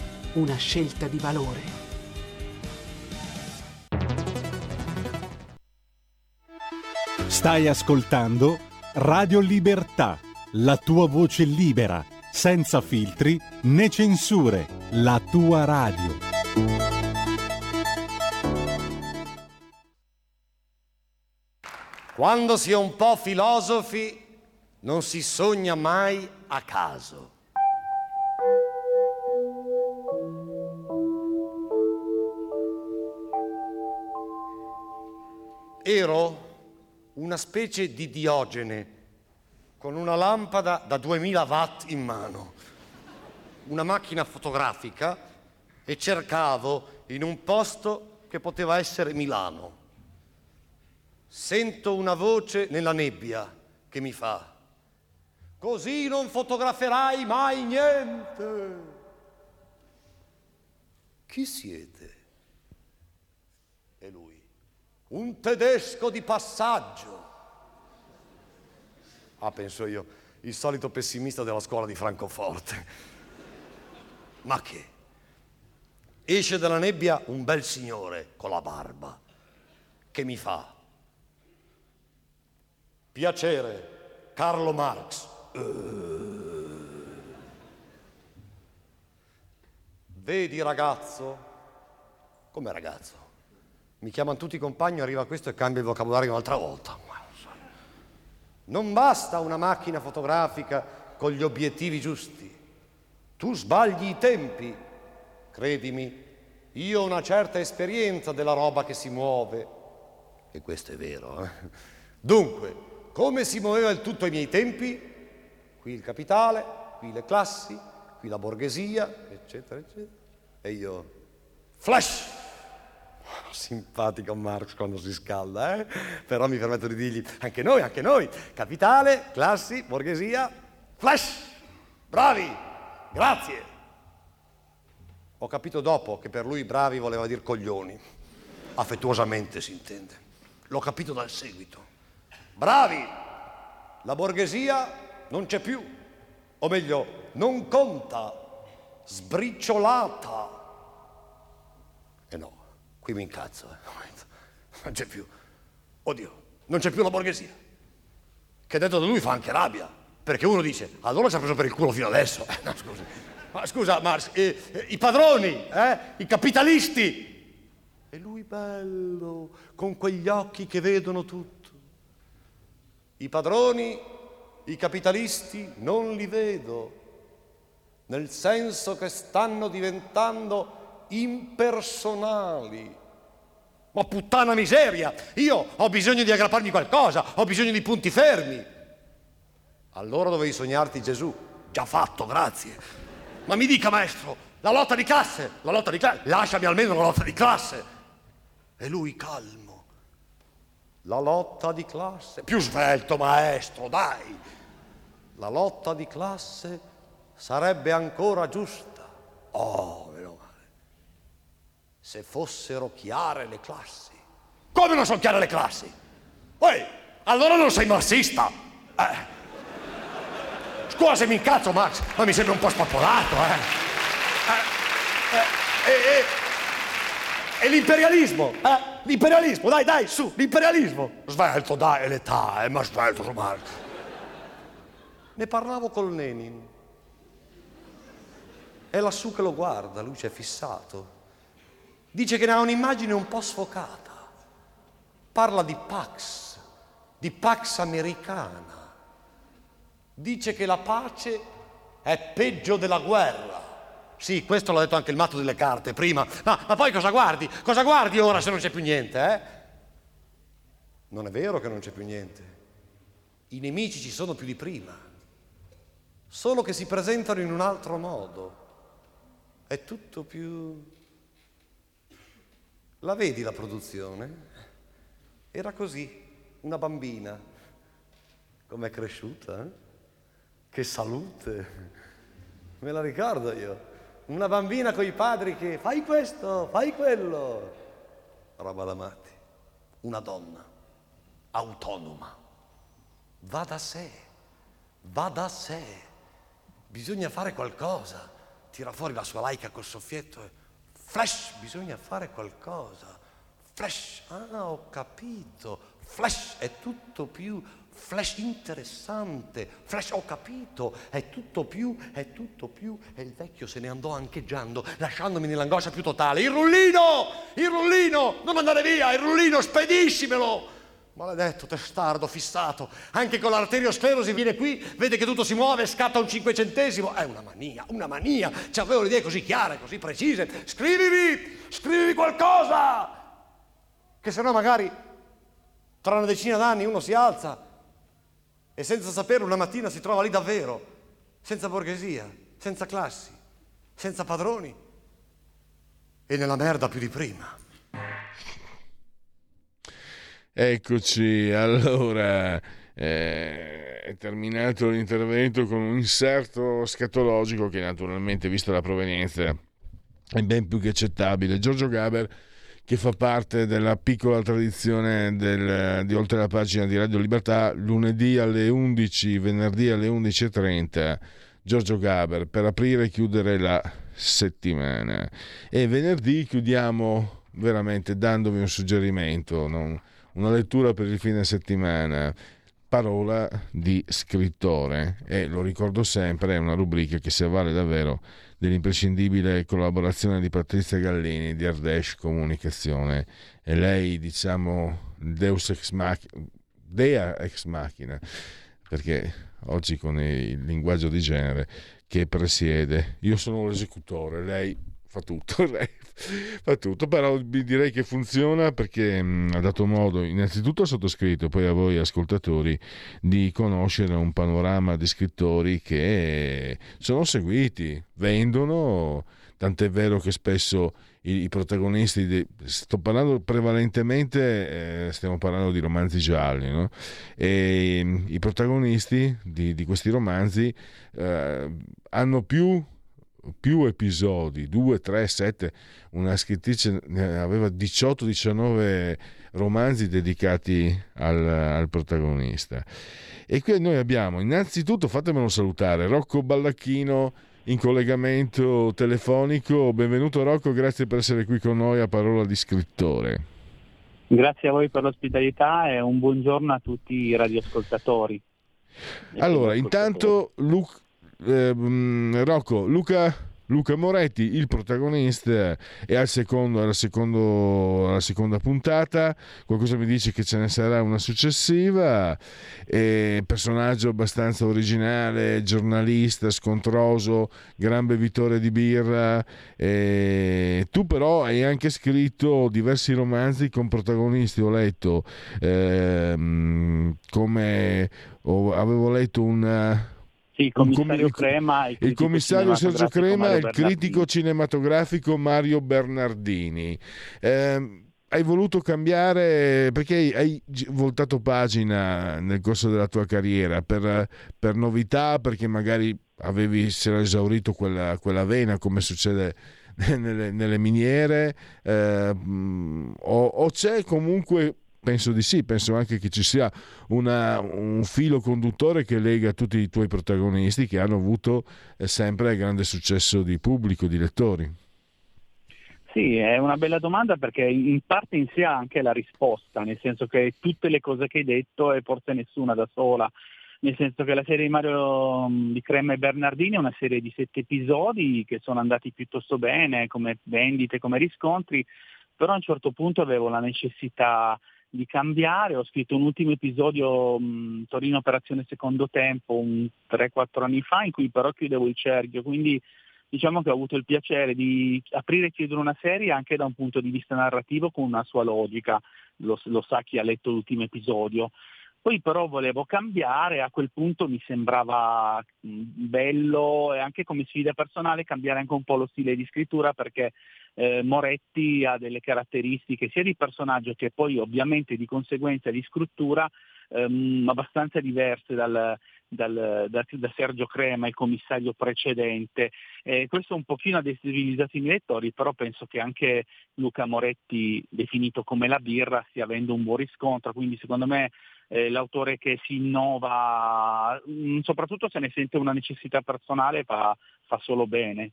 una scelta di valore. Stai ascoltando Radio Libertà, la tua voce libera, senza filtri né censure, la tua radio. Quando si è un po' filosofi non si sogna mai a caso. Ero una specie di Diogene con una lampada da 2000 watt in mano, una macchina fotografica e cercavo in un posto che poteva essere Milano. Sento una voce nella nebbia che mi fa, così non fotograferai mai niente. Chi siete? Un tedesco di passaggio. Ah, penso io, il solito pessimista della scuola di Francoforte. Ma che? Esce dalla nebbia un bel signore con la barba che mi fa. Piacere, Carlo Marx. Vedi ragazzo? Come ragazzo? Mi chiamano tutti i compagni, arriva questo e cambia il vocabolario un'altra volta. Non basta una macchina fotografica con gli obiettivi giusti. Tu sbagli i tempi. Credimi, io ho una certa esperienza della roba che si muove. E questo è vero. Eh? Dunque, come si muoveva il tutto ai miei tempi? Qui il capitale, qui le classi, qui la borghesia, eccetera, eccetera. E io, flash! Simpatico Marx quando si scalda, eh? Però mi permetto di dirgli, anche noi, anche noi, capitale, classi, borghesia, flash! Bravi! Grazie! Ho capito dopo che per lui bravi voleva dire coglioni, affettuosamente si intende. L'ho capito dal seguito. Bravi! La borghesia non c'è più, o meglio, non conta, sbriciolata. E no, qui mi incazzo, eh. non c'è più. Oddio, non c'è più la borghesia. Che detto da lui fa anche rabbia, perché uno dice, allora ci ha preso per il culo fino adesso. Eh, no, scusi. Ma scusa, Marx, eh, eh, i padroni, eh, i capitalisti. E lui bello, con quegli occhi che vedono tutto. I padroni, i capitalisti non li vedo, nel senso che stanno diventando impersonali. Ma puttana miseria, io ho bisogno di aggrapparmi qualcosa, ho bisogno di punti fermi. Allora dovevi sognarti Gesù. Già fatto, grazie. Ma mi dica, maestro, la lotta di classe, la lotta di classe, lasciami almeno la lotta di classe. E lui calmo. La lotta di classe, più svelto, maestro, dai. La lotta di classe sarebbe ancora giusta. Oh. Se fossero chiare le classi. Come non sono chiare le classi? Poi, allora non sei marxista. Eh. Scusa se mi incazzo, Max, ma mi sembra un po' spappolato, eh. eh, eh, eh, e l'imperialismo, eh? L'imperialismo, dai, dai, su, l'imperialismo. Svelto, dai, è l'età, eh, ma svelto, su Marx. Ne parlavo col Lenin. È lassù che lo guarda, lui ci è fissato. Dice che ne ha un'immagine un po' sfocata. Parla di Pax, di Pax americana. Dice che la pace è peggio della guerra. Sì, questo l'ha detto anche il matto delle carte prima. Ma, ma poi cosa guardi? Cosa guardi ora se non c'è più niente, eh? Non è vero che non c'è più niente. I nemici ci sono più di prima, solo che si presentano in un altro modo. È tutto più... La vedi la produzione? Era così, una bambina. Com'è cresciuta? Eh? Che salute! Me la ricordo io. Una bambina con i padri che fai questo, fai quello. Roba da matti. Una donna autonoma. Va da sé, va da sé. Bisogna fare qualcosa. Tira fuori la sua laica col soffietto e flash, bisogna fare qualcosa. Flash, ah, ho capito. Flash è tutto più flash interessante, flash ho capito, è tutto più, è tutto più, e il vecchio se ne andò ancheggiando, lasciandomi nell'angoscia più totale. Il rullino, il rullino, non andare via, il rullino, spediscimelo! Maledetto, testardo, fissato, anche con l'arteriosclerosi viene qui, vede che tutto si muove, scatta un cinquecentesimo. È una mania, una mania. Ci avevo le idee così chiare, così precise. Scrivimi, scrivimi qualcosa! Che se no magari tra una decina d'anni uno si alza e senza sapere una mattina si trova lì davvero, senza borghesia, senza classi, senza padroni e nella merda più di prima. Eccoci, allora eh, è terminato l'intervento con un inserto scatologico che naturalmente, vista la provenienza, è ben più che accettabile. Giorgio Gaber che fa parte della piccola tradizione del, di Oltre la pagina di Radio Libertà, lunedì alle 11, venerdì alle 11.30, Giorgio Gaber, per aprire e chiudere la settimana. E venerdì chiudiamo veramente dandovi un suggerimento, non? Una lettura per il fine settimana. Parola di scrittore. E lo ricordo sempre, è una rubrica che si avvale davvero dell'imprescindibile collaborazione di Patrizia Gallini di Ardesh Comunicazione e lei diciamo Deus ex machina, Dea ex machina perché oggi con il linguaggio di genere che presiede. Io sono l'esecutore lei fa tutto lei fa tutto, però direi che funziona perché mh, ha dato modo innanzitutto al sottoscritto e poi a voi ascoltatori di conoscere un panorama di scrittori che sono seguiti, vendono, tant'è vero che spesso i, i protagonisti, di, sto parlando prevalentemente, eh, stiamo parlando di romanzi gialli, no? e mh, i protagonisti di, di questi romanzi eh, hanno più più episodi, 2, 3, 7, una scrittrice aveva 18-19 romanzi dedicati al, al, protagonista. E qui noi abbiamo, innanzitutto fatemelo salutare, Rocco Ballacchino in collegamento telefonico. Benvenuto Rocco, grazie per essere qui con noi a parola di scrittore. Grazie a voi per l'ospitalità e un buongiorno a tutti i radioascoltatori. Allora, intanto Luca eh, Rocco, Luca, Luca Moretti, il protagonista, è al secondo, alla, secondo, alla, seconda puntata. Qualcosa mi dice che ce ne sarà una successiva. È personaggio abbastanza originale, giornalista, scontroso, gran bevitore di birra. E tu, però, hai anche scritto diversi romanzi con protagonisti. Ho letto ehm, come oh, avevo letto un sì, il commissario com- Crema. Il, il commissario Sergio Crema e il critico cinematografico Mario Bernardini. Eh, hai voluto cambiare perché hai voltato pagina nel corso della tua carriera per, per novità, perché magari avevi, si era esaurito quella, quella vena come succede nelle, nelle miniere eh, o, o c'è comunque Penso di sì, penso anche che ci sia una, un filo conduttore che lega tutti i tuoi protagonisti che hanno avuto eh, sempre grande successo di pubblico, di lettori. Sì, è una bella domanda perché in parte in sé ha anche la risposta, nel senso che tutte le cose che hai detto e forse nessuna da sola, nel senso che la serie di Mario mm, di Crema e Bernardini è una serie di sette episodi che sono andati piuttosto bene come vendite, come riscontri, però a un certo punto avevo la necessità di cambiare, ho scritto un ultimo episodio mh, Torino Operazione Secondo Tempo un 3-4 anni fa in cui però chiudevo il cerchio, quindi diciamo che ho avuto il piacere di aprire e chiudere una serie anche da un punto di vista narrativo con una sua logica, lo, lo sa chi ha letto l'ultimo episodio. Poi però volevo cambiare, a quel punto mi sembrava bello e anche come sfida personale cambiare anche un po' lo stile di scrittura perché eh, Moretti ha delle caratteristiche sia di personaggio che poi ovviamente di conseguenza di scrittura ehm, abbastanza diverse dal, dal, da, da, Sergio Crema, il commissario precedente. Eh, questo un pochino ha destabilizzato i miei lettori, però penso che anche Luca Moretti, definito come la birra, stia avendo un buon riscontro, quindi secondo me eh, l'autore che si innova, mh, mm, soprattutto se ne sente una necessità personale, fa, fa solo bene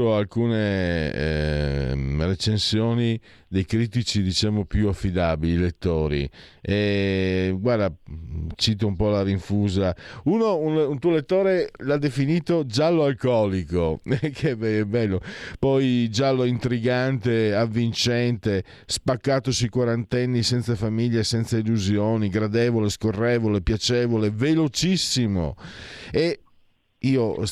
alcune eh, recensioni dei critici diciamo più affidabili, lettori. E guarda, cito un po' la rinfusa. Uno, un, un tuo lettore l'ha definito giallo alcolico, che è bello. Poi giallo intrigante, avvincente, spaccato sui quarantenni, senza famiglia senza illusioni, gradevole, scorrevole, piacevole, velocissimo. E io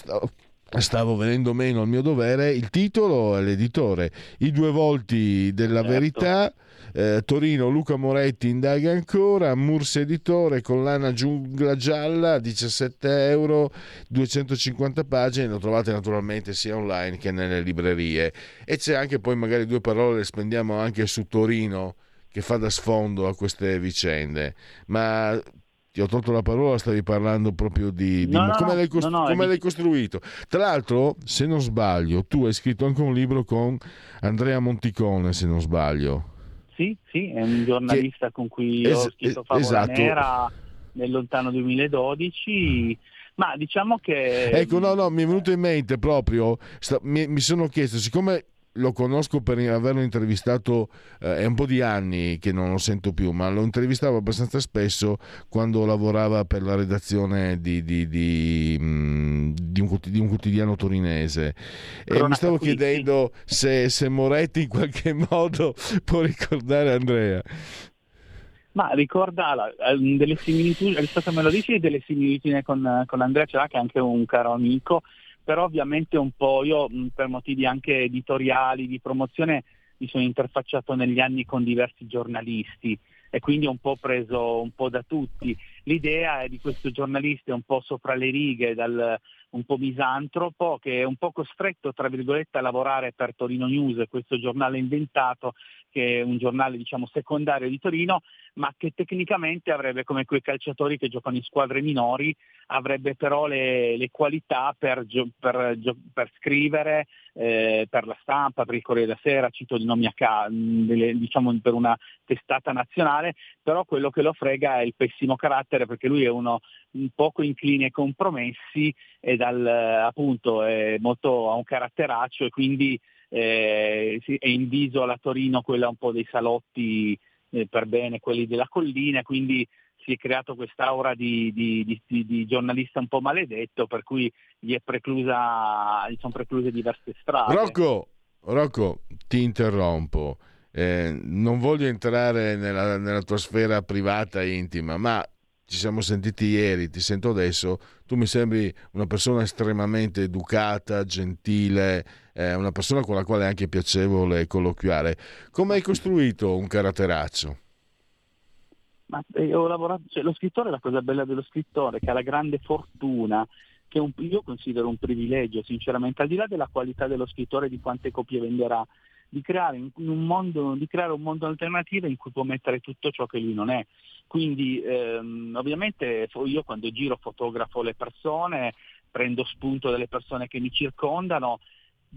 stavo venendo meno al mio dovere, il titolo è l'editore, I due volti della certo. verità. Eh, Torino, Luca Moretti indaga ancora, Mursi Editore, collana Giungla Gialla, 17 euro, 250 pagine, lo trovate naturalmente sia online che nelle librerie. E c'è anche poi magari due parole le spendiamo anche su Torino che fa da sfondo a queste vicende. Ma ti ho tolto la parola, stavi parlando proprio di, di no, no, come, no, l'hai, costru- come l'hai, costruito. Tra l'altro, se non sbaglio, tu hai scritto anche un libro con Andrea Monticone, se non sbaglio. Sì, sì, è un giornalista che, con cui es- ho scritto Favola esatto. Nera nel lontano 2012. Ma diciamo che... Ecco, no, no, mi è venuto in mente proprio, sta, mi, mi sono chiesto, siccome lo conosco per averlo intervistato, eh, è un po' di anni che non lo sento più, ma lo intervistavo abbastanza spesso quando lavorava per la redazione di, di, di, mm, di un, un, quotidiano torinese. E mi stavo chiedendo se, se Moretti in qualche modo può ricordare Andrea. Ma ricorda ehm, delle similitudini, rispetto a me lo dici, delle similitudini con, con Andrea Cerà, che è anche un caro amico, però ovviamente un po' io per motivi anche editoriali, di promozione, mi sono interfacciato negli anni con diversi giornalisti e quindi ho un po' preso un po' da tutti. L'idea è di questo giornalista un po' sopra le righe, dal, un po' misantropo, che è un po' costretto, tra virgolette, a lavorare per Torino News, questo giornale inventato, che è un giornale diciamo secondario di Torino, ma che tecnicamente avrebbe come quei calciatori che giocano in squadre minori, avrebbe però le, le qualità per, per, per scrivere eh, per la stampa, per il Corriere della Sera, cito di nomi a caso, diciamo per una testata nazionale, però quello che lo frega è il pessimo carattere perché lui è uno un poco incline ai compromessi e dal, appunto è molto, ha un caratteraccio e quindi eh, è inviso alla Torino quella un po' dei salotti eh, per bene, quelli della collina, quindi si è creato quest'aura di, di, di, di, giornalista un po' maledetto, per cui gli, preclusa, gli sono precluse diverse strade. Rocco, Rocco ti interrompo. Eh, non voglio entrare nella, nella tua sfera privata e intima, ma ci siamo sentiti ieri, ti sento adesso, tu mi sembri una persona estremamente educata, gentile, eh, una persona con la quale è anche piacevole colloquiare. Come hai costruito un caratteraccio? Ma eh, ho lavorato, cioè, lo scrittore, la cosa bella dello scrittore, che ha la grande fortuna, che un, io considero un privilegio, sinceramente, al di là della qualità dello scrittore e di quante copie venderà, di creare, un mondo, di creare un mondo alternativo in cui può mettere tutto ciò che lui non è. Quindi ehm, ovviamente io quando giro fotografo le persone, prendo spunto dalle persone che mi circondano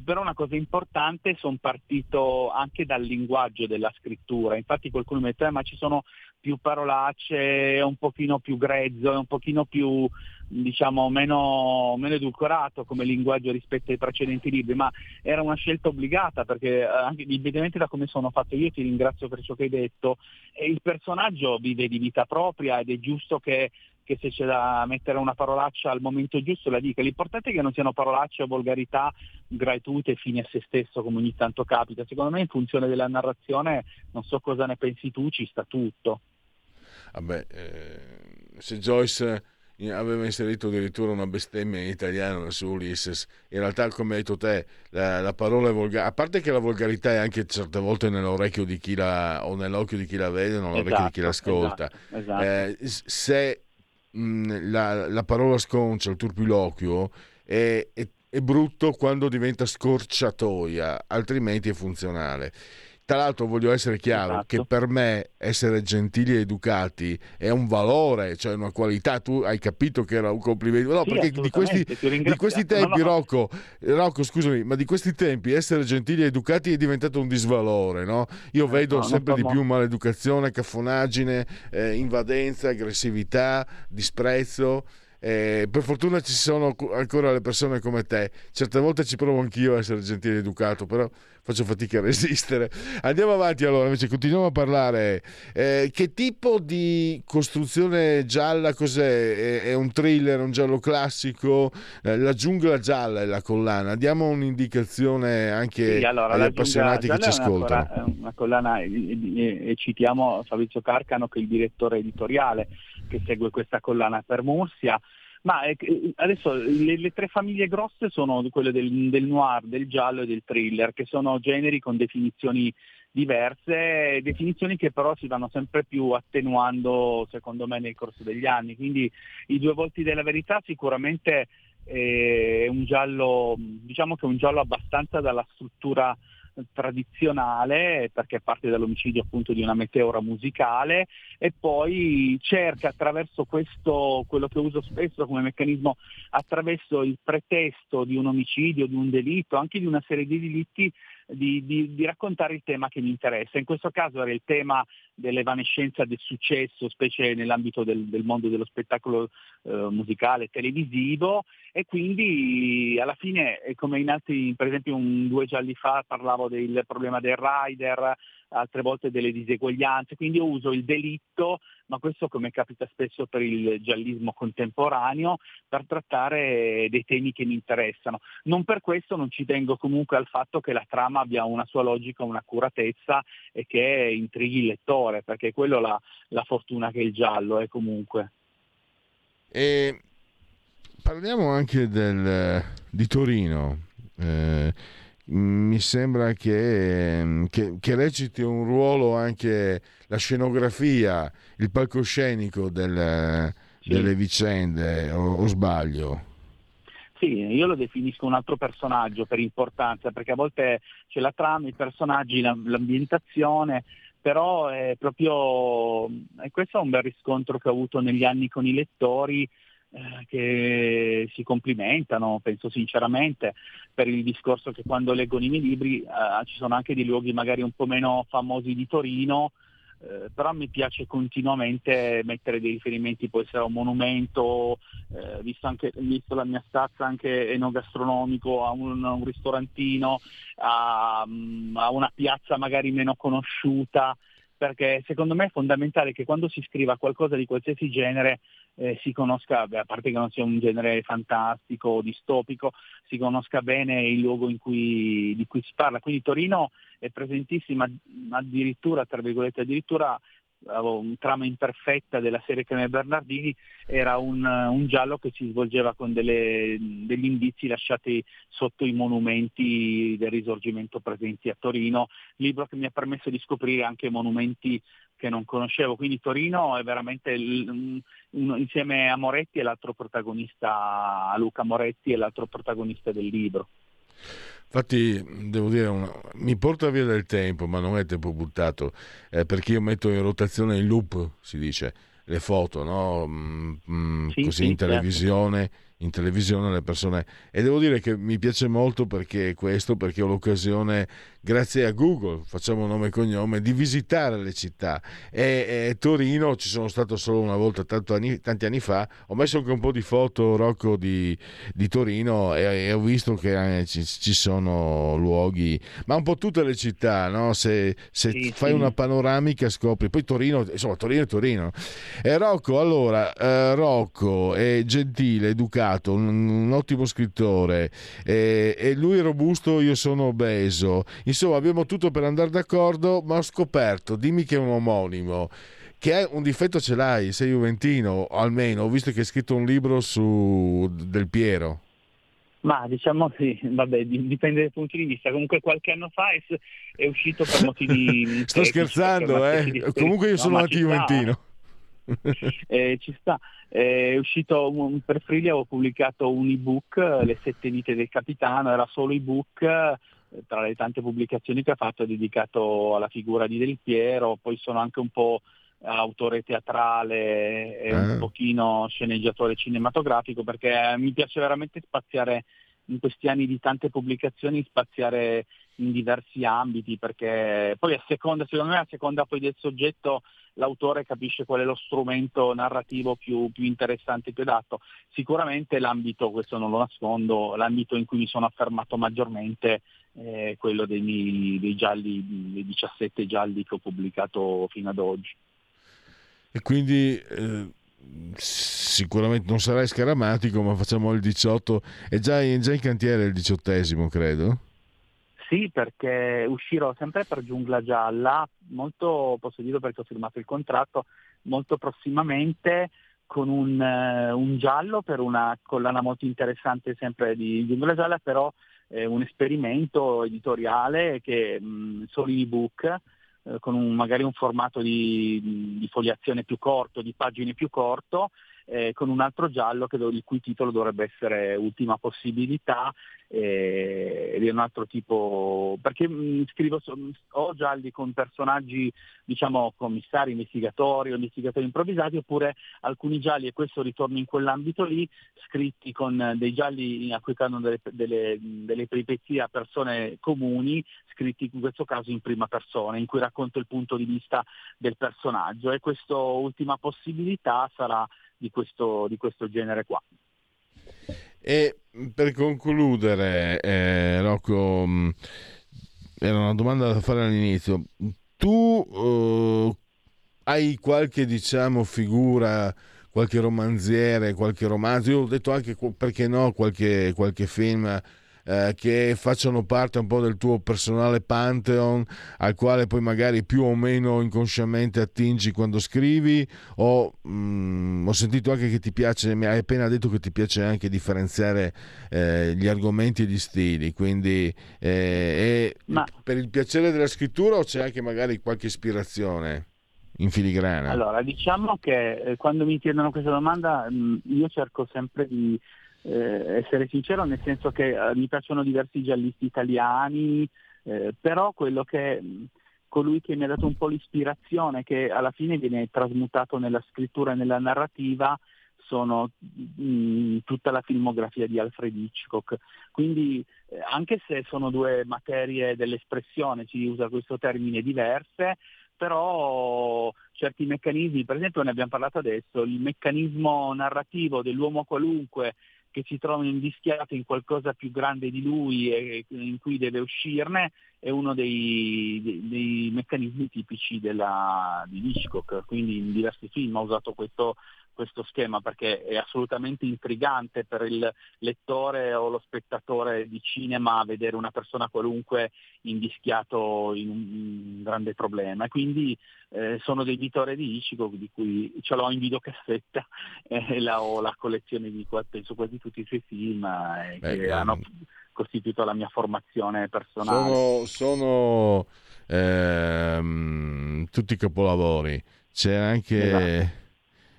però una cosa importante, sono partito anche dal linguaggio della scrittura, infatti qualcuno mi dice eh, ma ci sono più parolacce, è un pochino più grezzo, è un pochino più diciamo meno, meno, edulcorato come linguaggio rispetto ai precedenti libri, ma era una scelta obbligata perché eh, anche indipendentemente da come sono fatto io ti ringrazio per ciò che hai detto, il personaggio vive di vita propria ed è giusto che che se c'è da mettere una parolaccia al momento giusto la dica. L'importante è che non siano parolacce o volgarità gratuite fini a se stesso, come ogni tanto capita. Secondo me in funzione della narrazione, non so cosa ne pensi tu, ci sta tutto. Vabbè, eh, se Joyce aveva inserito addirittura una bestemmia in italiano su Ulysses. In realtà, come hai detto te, la, la parola è volgare. A parte che la volgarità è anche certe volte nell'orecchio di chi la o nell'occhio di chi la vede, non nell'orecchio esatto, di chi l'ascolta. Esatto, esatto. Eh, se mh, la, la, parola sconcia, il turpiloquio, è, è, è brutto quando diventa scorciatoia, altrimenti è funzionale. Tra l'altro voglio essere chiaro esatto. che per me essere gentili e educati è un valore, cioè una qualità. Tu hai capito che era un complimento. No, sì, perché di questi, di questi, tempi, no, no, Rocco, Rocco, scusami, ma di questi tempi essere gentili e educati è diventato un disvalore. No? Io vedo sempre di più maleducazione, caffonaggine, eh, invadenza, aggressività, disprezzo. Eh, per fortuna ci sono ancora le persone come te. Certe volte ci provo anch'io a essere gentile ed educato, però faccio fatica a resistere. Andiamo avanti allora, invece continuiamo a parlare. Eh, che tipo di costruzione gialla cos'è? È, è un thriller, un giallo classico? Eh, la giungla gialla è la collana. Diamo un'indicazione anche sì, allora, agli appassionati che ci ascoltano. Una collana, e, e, e citiamo Fabrizio Carcano che è il direttore editoriale che segue questa collana per Mursia. Ma eh, adesso le, le, tre famiglie grosse sono quelle del, del, noir, del giallo e del thriller, che sono generi con definizioni diverse, definizioni che però si vanno sempre più attenuando secondo me nel corso degli anni. Quindi i due volti della verità sicuramente eh, è un giallo, diciamo che è un giallo abbastanza dalla struttura tradizionale perché parte dall'omicidio appunto di una meteora musicale e poi cerca attraverso questo, quello che uso spesso come meccanismo, attraverso il pretesto di un omicidio, di un delitto, anche di una serie di delitti, di, di, di, raccontare il tema che mi interessa. In questo caso era il tema dell'evanescenza del successo, specie nell'ambito del, del mondo dello spettacolo eh, musicale televisivo e quindi alla fine, come in altri, per esempio un, due gialli fa parlavo del problema del rider, altre volte delle diseguaglianze, quindi io uso il delitto, ma questo come capita spesso per il giallismo contemporaneo, per trattare dei temi che mi interessano. Non per questo non ci tengo comunque al fatto che la trama abbia una sua logica, un'accuratezza e che intrighi il lettore, perché è quello la, la fortuna che il giallo è comunque. E parliamo anche del, di Torino. Eh, mi sembra che, che, che, reciti un ruolo anche la scenografia, il palcoscenico del, sì. delle vicende, o, o, sbaglio? Sì, io lo definisco un altro personaggio per importanza, perché a volte c'è la trama, i personaggi, l'ambientazione, però è proprio, e questo è un bel riscontro che ho avuto negli anni con i lettori, che si complimentano, penso sinceramente, per il discorso che quando leggono i miei libri eh, ci sono anche dei luoghi magari un po' meno famosi di Torino, eh, però mi piace continuamente mettere dei riferimenti, può essere a un monumento, eh, visto, anche, visto, la mia stazza anche enogastronomico, a un, un ristorantino, a, a una piazza magari meno conosciuta, perché secondo me è fondamentale che quando si scriva qualcosa di qualsiasi genere eh, si conosca, a parte che non sia un genere fantastico o distopico, si conosca bene il luogo cui, di cui si parla. Quindi Torino è presentissima addirittura, tra virgolette, addirittura un trama imperfetta della serie Creme Bernardini era un, un, giallo che si svolgeva con delle, degli indizi lasciati sotto i monumenti del risorgimento presenti a Torino, libro che mi ha permesso di scoprire anche monumenti che non conoscevo, quindi Torino è veramente il, un, insieme a Moretti è l'altro protagonista, a Luca Moretti è l'altro protagonista del libro. Infatti, devo dire, una, mi porta via del tempo, ma non è tempo buttato, eh, perché io metto in rotazione il loop, si dice, le foto, no? mm, mm, sì, così sì, in certo. televisione. Certo in televisione le persone e devo dire che mi piace molto perché questo perché ho l'occasione grazie a Google facciamo nome e cognome di visitare le città e, e Torino ci sono stato solo una volta anni, tanti anni fa ho messo anche un po' di foto Rocco di, di Torino e, e, ho visto che eh, ci, ci, sono luoghi ma un po' tutte le città no? se, se sì, fai sì. una panoramica scopri poi Torino insomma Torino è Torino e Rocco allora eh, Rocco è gentile educato un, un ottimo scrittore, e, e, lui è robusto, io sono obeso. Insomma, abbiamo tutto per andare d'accordo, ma ho scoperto, dimmi che è un omonimo. Che è un difetto ce l'hai, sei juventino, almeno, ho visto che hai scritto un libro su Del Piero. Ma diciamo sì, vabbè, dipende dai punti di vista. Comunque qualche anno fa è, è uscito per motivi... Sto scherzando, eh? Comunque io sono no, anti-juventino. eh, ci sta. Eh, è uscito un, per Frilia, ho pubblicato un ebook, Le sette vite del capitano, era solo ebook, tra le tante pubblicazioni che ha fatto, dedicato alla figura di Del Piero, poi sono anche un po' autore teatrale e un ah. pochino sceneggiatore cinematografico perché mi piace veramente spaziare in questi anni di tante pubblicazioni spaziare in diversi ambiti perché poi a seconda, secondo me a seconda poi del soggetto l'autore capisce qual è lo strumento narrativo più, più interessante, più adatto. Sicuramente l'ambito, questo non lo nascondo, l'ambito in cui mi sono affermato maggiormente è quello dei, miei, dei gialli, dei 17 gialli che ho pubblicato fino ad oggi. E quindi eh, sicuramente non sarai scaramatico, ma facciamo il 18, è già, è già in cantiere il diciottesimo, credo. Sì, perché uscirò sempre per Giungla Gialla, molto, posso dire perché ho firmato il contratto, molto prossimamente con un, uh, un giallo per una collana molto interessante sempre di Giungla Gialla, però eh, un esperimento editoriale che mh, solo in ebook, eh, con un, magari un formato di, di foliazione più corto, di pagine più corto, eh, con un altro giallo che, il cui titolo dovrebbe essere Ultima possibilità eh, ed è un altro tipo, perché mh, mm, scrivo, ho gialli con personaggi diciamo commissari, investigatori o investigatori improvvisati oppure alcuni gialli, e questo ritorno in quell'ambito lì, scritti con dei gialli a cui hanno delle, delle, delle peripezie a persone comuni, scritti in questo caso in prima persona, in cui racconto il punto di vista del personaggio. E questa ultima possibilità sarà di questo, di questo genere qua. E per concludere, eh, Rocco, mm, era una domanda da fare all'inizio. Tu eh, hai qualche, diciamo, figura, qualche romanziere, qualche romanzo? Io ho detto anche, perché no, qualche, qualche film eh, che facciano parte un po' del tuo personale pantheon al quale poi magari più o meno inconsciamente attingi quando scrivi o mh, mm, ho sentito anche che ti piace, mi hai appena detto che ti piace anche differenziare eh, gli argomenti e gli stili, quindi eh, Ma... per il piacere della scrittura o c'è anche magari qualche ispirazione? in filigrana? Allora, diciamo che eh, quando mi chiedono questa domanda mh, mm, io cerco sempre di eh, essere sincero, nel senso che eh, mi piacciono diversi giallisti italiani, eh, però quello che colui che mi ha dato un po' l'ispirazione, che alla fine viene trasmutato nella scrittura e nella narrativa, sono mh, tutta la filmografia di Alfred Hitchcock. Quindi eh, anche se sono due materie dell'espressione, si usa questo termine diverse, però certi meccanismi, per esempio ne abbiamo parlato adesso, il meccanismo narrativo dell'uomo qualunque che si trova invischiato in qualcosa più grande di lui e in cui deve uscirne, è uno dei, dei, dei meccanismi tipici della, di Hitchcock, quindi in diversi film ha usato questo questo schema perché è assolutamente intrigante per il lettore o lo spettatore di cinema vedere una persona qualunque invischiato in un grande problema quindi eh, sono dei editore di Ichigo di cui ce l'ho in videocassetta e eh, la, ho la collezione di penso quasi tutti i suoi film eh, Beh, che hanno costituito la mia formazione personale. Sono, sono ehm, tutti capolavori. C'è anche esatto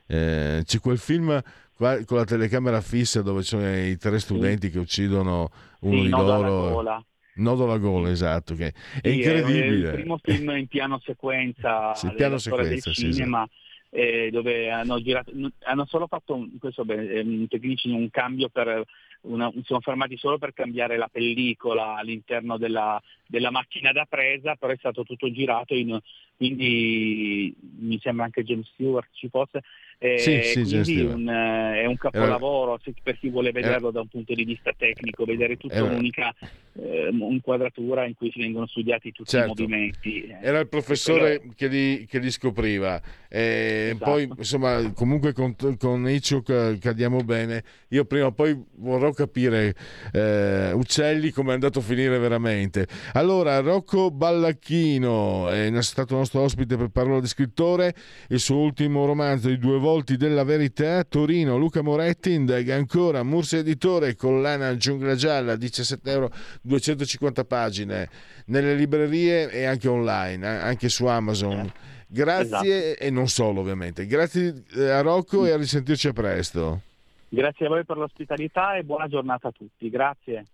eh, c'è quel film con la telecamera fissa dove ci sono i tre studenti sì. che uccidono uno sì, di loro. Gola. Nodo alla gola, esatto. Che è sì, incredibile. È il primo film in piano sequenza sì, piano sequenza, del cinema. Eh, dove hanno girato, hanno solo fatto un, questo beh, i tecnici un cambio per una, sono fermati solo per cambiare la pellicola all'interno della, della, macchina da presa, però è stato tutto girato in, quindi mi sembra anche James Stewart ci fosse, eh, sì, sì, quindi un, eh, è un capolavoro Era... per chi vuole vederlo Era... da un punto di vista tecnico, vedere tutta Era... un'unica eh, inquadratura in cui si vengono studiati tutti certo. i movimenti. Era il professore quello... che, li, che, li, scopriva. Esatto. Poi, insomma, comunque con, con Hitchcock cadiamo bene. Io prima o poi vorrò capire eh, Uccelli come è andato a finire veramente. Allora, Rocco Ballacchino è stato nostro ospite per Parola di scrittore. Il suo ultimo romanzo, I due volti della verità, Torino, Luca Moretti, indaga ancora, Mursi Editore, collana Giungla Gialla, 17 euro, 250 pagine, nelle librerie e anche online, eh, anche su Amazon. Grazie esatto. e non solo ovviamente. Grazie eh, a Rocco e a risentirci a presto. Grazie a voi per l'ospitalità e buona giornata a tutti. Grazie.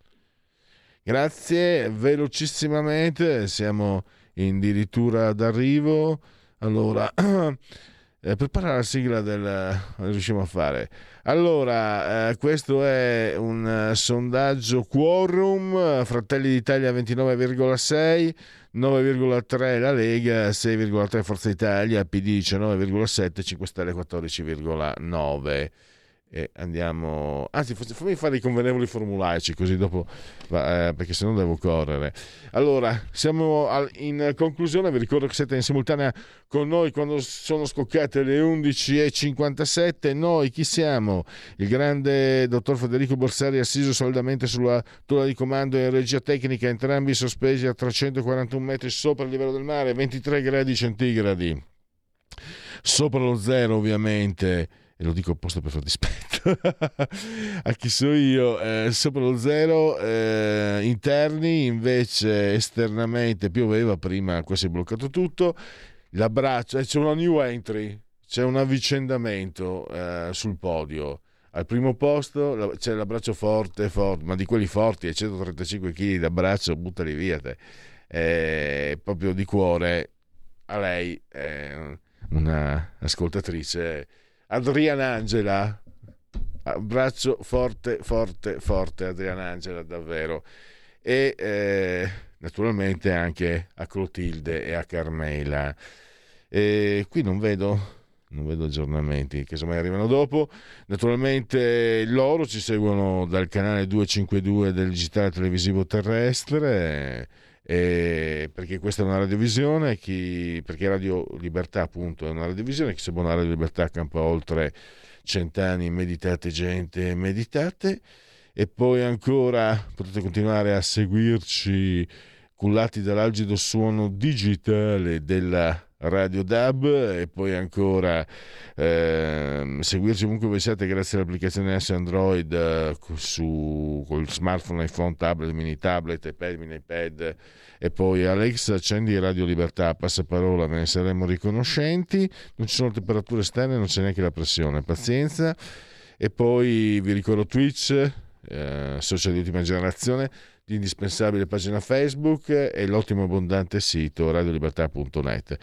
Grazie, velocissimamente siamo addirittura d'arrivo. Allora, eh, prepara la sigla del riusciamo a fare. Allora, eh, questo è un uh, sondaggio quorum, Fratelli d'Italia 29,6, 9,3 la Lega, 6,3 Forza Italia, PD 19,7, 5 Stelle 14,9 e andiamo anzi fammi fare i convenevoli formulaici così dopo eh, perché se no devo correre. Allora siamo al, in conclusione vi ricordo che siete in simultanea con noi quando sono scoccate le 11.57 noi chi siamo? Il grande dottor Federico Borsari assiso saldamente sulla tolla di comando in regia tecnica entrambi sospesi a 341 metri sopra il livello del mare 23 gradi centigradi. Sopra lo zero ovviamente e lo dico apposta per far dispetto a chi so io. Eh, sopra lo zero eh, interni invece esternamente pioveva prima qua si è bloccato tutto. L'abbraccio eh, c'è una new entry c'è un avvicendamento eh, sul podio. Al primo posto c'è l'abbraccio forte, forte ma di quelli forti a 135 kg d'abbraccio buttali via te. Eh, proprio di cuore a lei una ascoltatrice Adriana Angela. Abbraccio forte, forte, forte Adriana Angela, davvero. E eh, naturalmente anche a Clotilde e a Carmela. E qui non vedo, non vedo aggiornamenti che insomma arrivano dopo. Naturalmente loro ci seguono dal canale 252 del digitale televisivo terrestre. Eh, perché questa è una radiovisione, chi, perché Radio Libertà appunto è una radiovisione, chi segue una Radio Libertà campa oltre cent'anni, meditate gente, meditate. E poi ancora potete continuare a seguirci cullati dall'algido suono digitale della Radio DAB e poi ancora eh, seguirci comunque voi siete grazie all'applicazione S Android eh, su col smartphone, iPhone, tablet, mini tablet, iPad, mini iPad e poi Alexa accendi Radio Libertà, passaparola, ve ne saremo riconoscenti, non ci sono temperature esterne, non c'è neanche la pressione, pazienza. E poi vi ricordo Twitch, eh, social di ultima generazione l'indispensabile pagina Facebook e l'ottimo abbondante sito radiolibertà.net.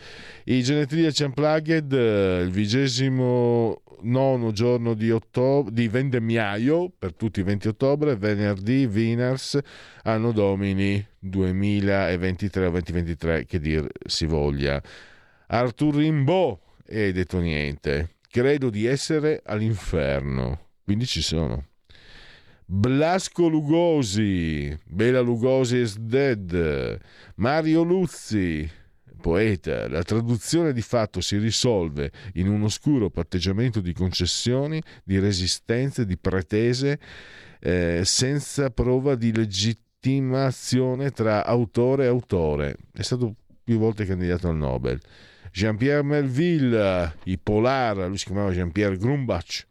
I genetriaci unplugged, eh, il vigesimo nono giorno di, ottobre, di vendemmiaio per tutti i 20 ottobre, venerdì, Winners, anno domini 2023 o 2023, che dir si voglia. Artur Rimbaud, e detto niente, credo di essere all'inferno, quindi ci sono. Blasco Lugosi, Bela Lugosi is dead, Mario Luzzi, poeta, la traduzione di fatto si risolve in un oscuro patteggiamento di concessioni, di resistenze, di pretese, eh, senza prova di legittimazione tra autore e autore. È stato più volte candidato al Nobel. Jean-Pierre Melville, i Polar, lui si chiamava Jean-Pierre Grumbach,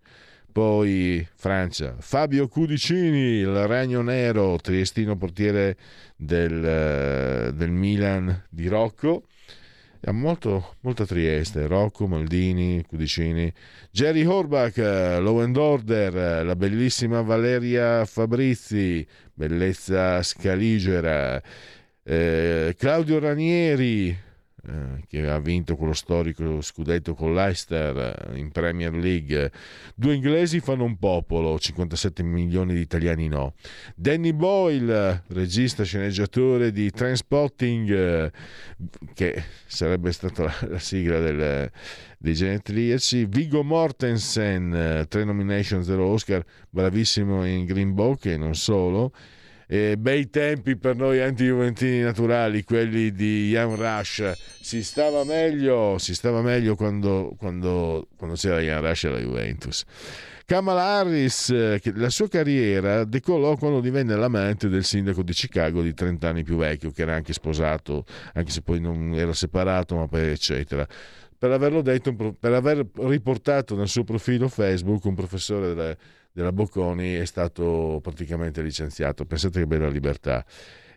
poi Francia, Fabio Cudicini, il Regno Nero, triestino portiere del, eh, del Milan di Rocco. Ha molto, molto Trieste, Rocco, Maldini, Cudicini, Jerry Horbach, Law and Order, la bellissima Valeria Fabrizi, bellezza scaligera, eh, Claudio Ranieri, eh, che ha vinto quello storico scudetto con Leicester eh, in Premier League. Due inglesi fanno un popolo, 57 milioni di italiani no. Danny Boyle, regista sceneggiatore di Transpotting, eh, che sarebbe stata la, la sigla del, dei genetriaci. Vigo Mortensen, tre nomination, zero Oscar, bravissimo in Green Book e non solo eh, bei tempi per noi anti-juventini naturali, quelli di Ian Rush. Si stava meglio, si stava meglio quando, quando, quando c'era Ian Rush alla Juventus. Kamala Harris, eh, la sua carriera decollò quando divenne l'amante del sindaco di Chicago di 30 anni più vecchio, che era anche sposato, anche se poi non era separato, ma poi eccetera. Per averlo detto, per aver riportato nel suo profilo Facebook un professore della della Bocconi è stato praticamente licenziato. Pensate che bella libertà.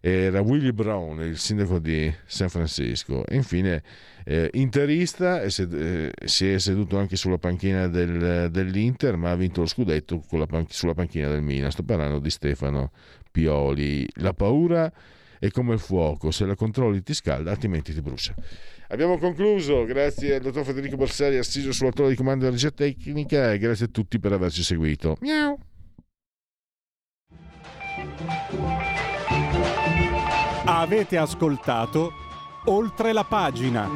Era Willie Brown, il sindaco di San Francisco. E infine, eh, interista, e sed- eh, si è seduto anche sulla panchina del, dell'Inter, ma ha vinto lo scudetto pan- sulla panchina del Milan. Sto parlando di Stefano Pioli. La paura è come il fuoco, se la controlli ti scalda, altrimenti ti brucia. Abbiamo concluso, grazie al dottor Federico Borsari, assiso sulla torre di comando della regia tecnica e grazie a tutti per averci seguito. Miau. Avete ascoltato oltre la pagina.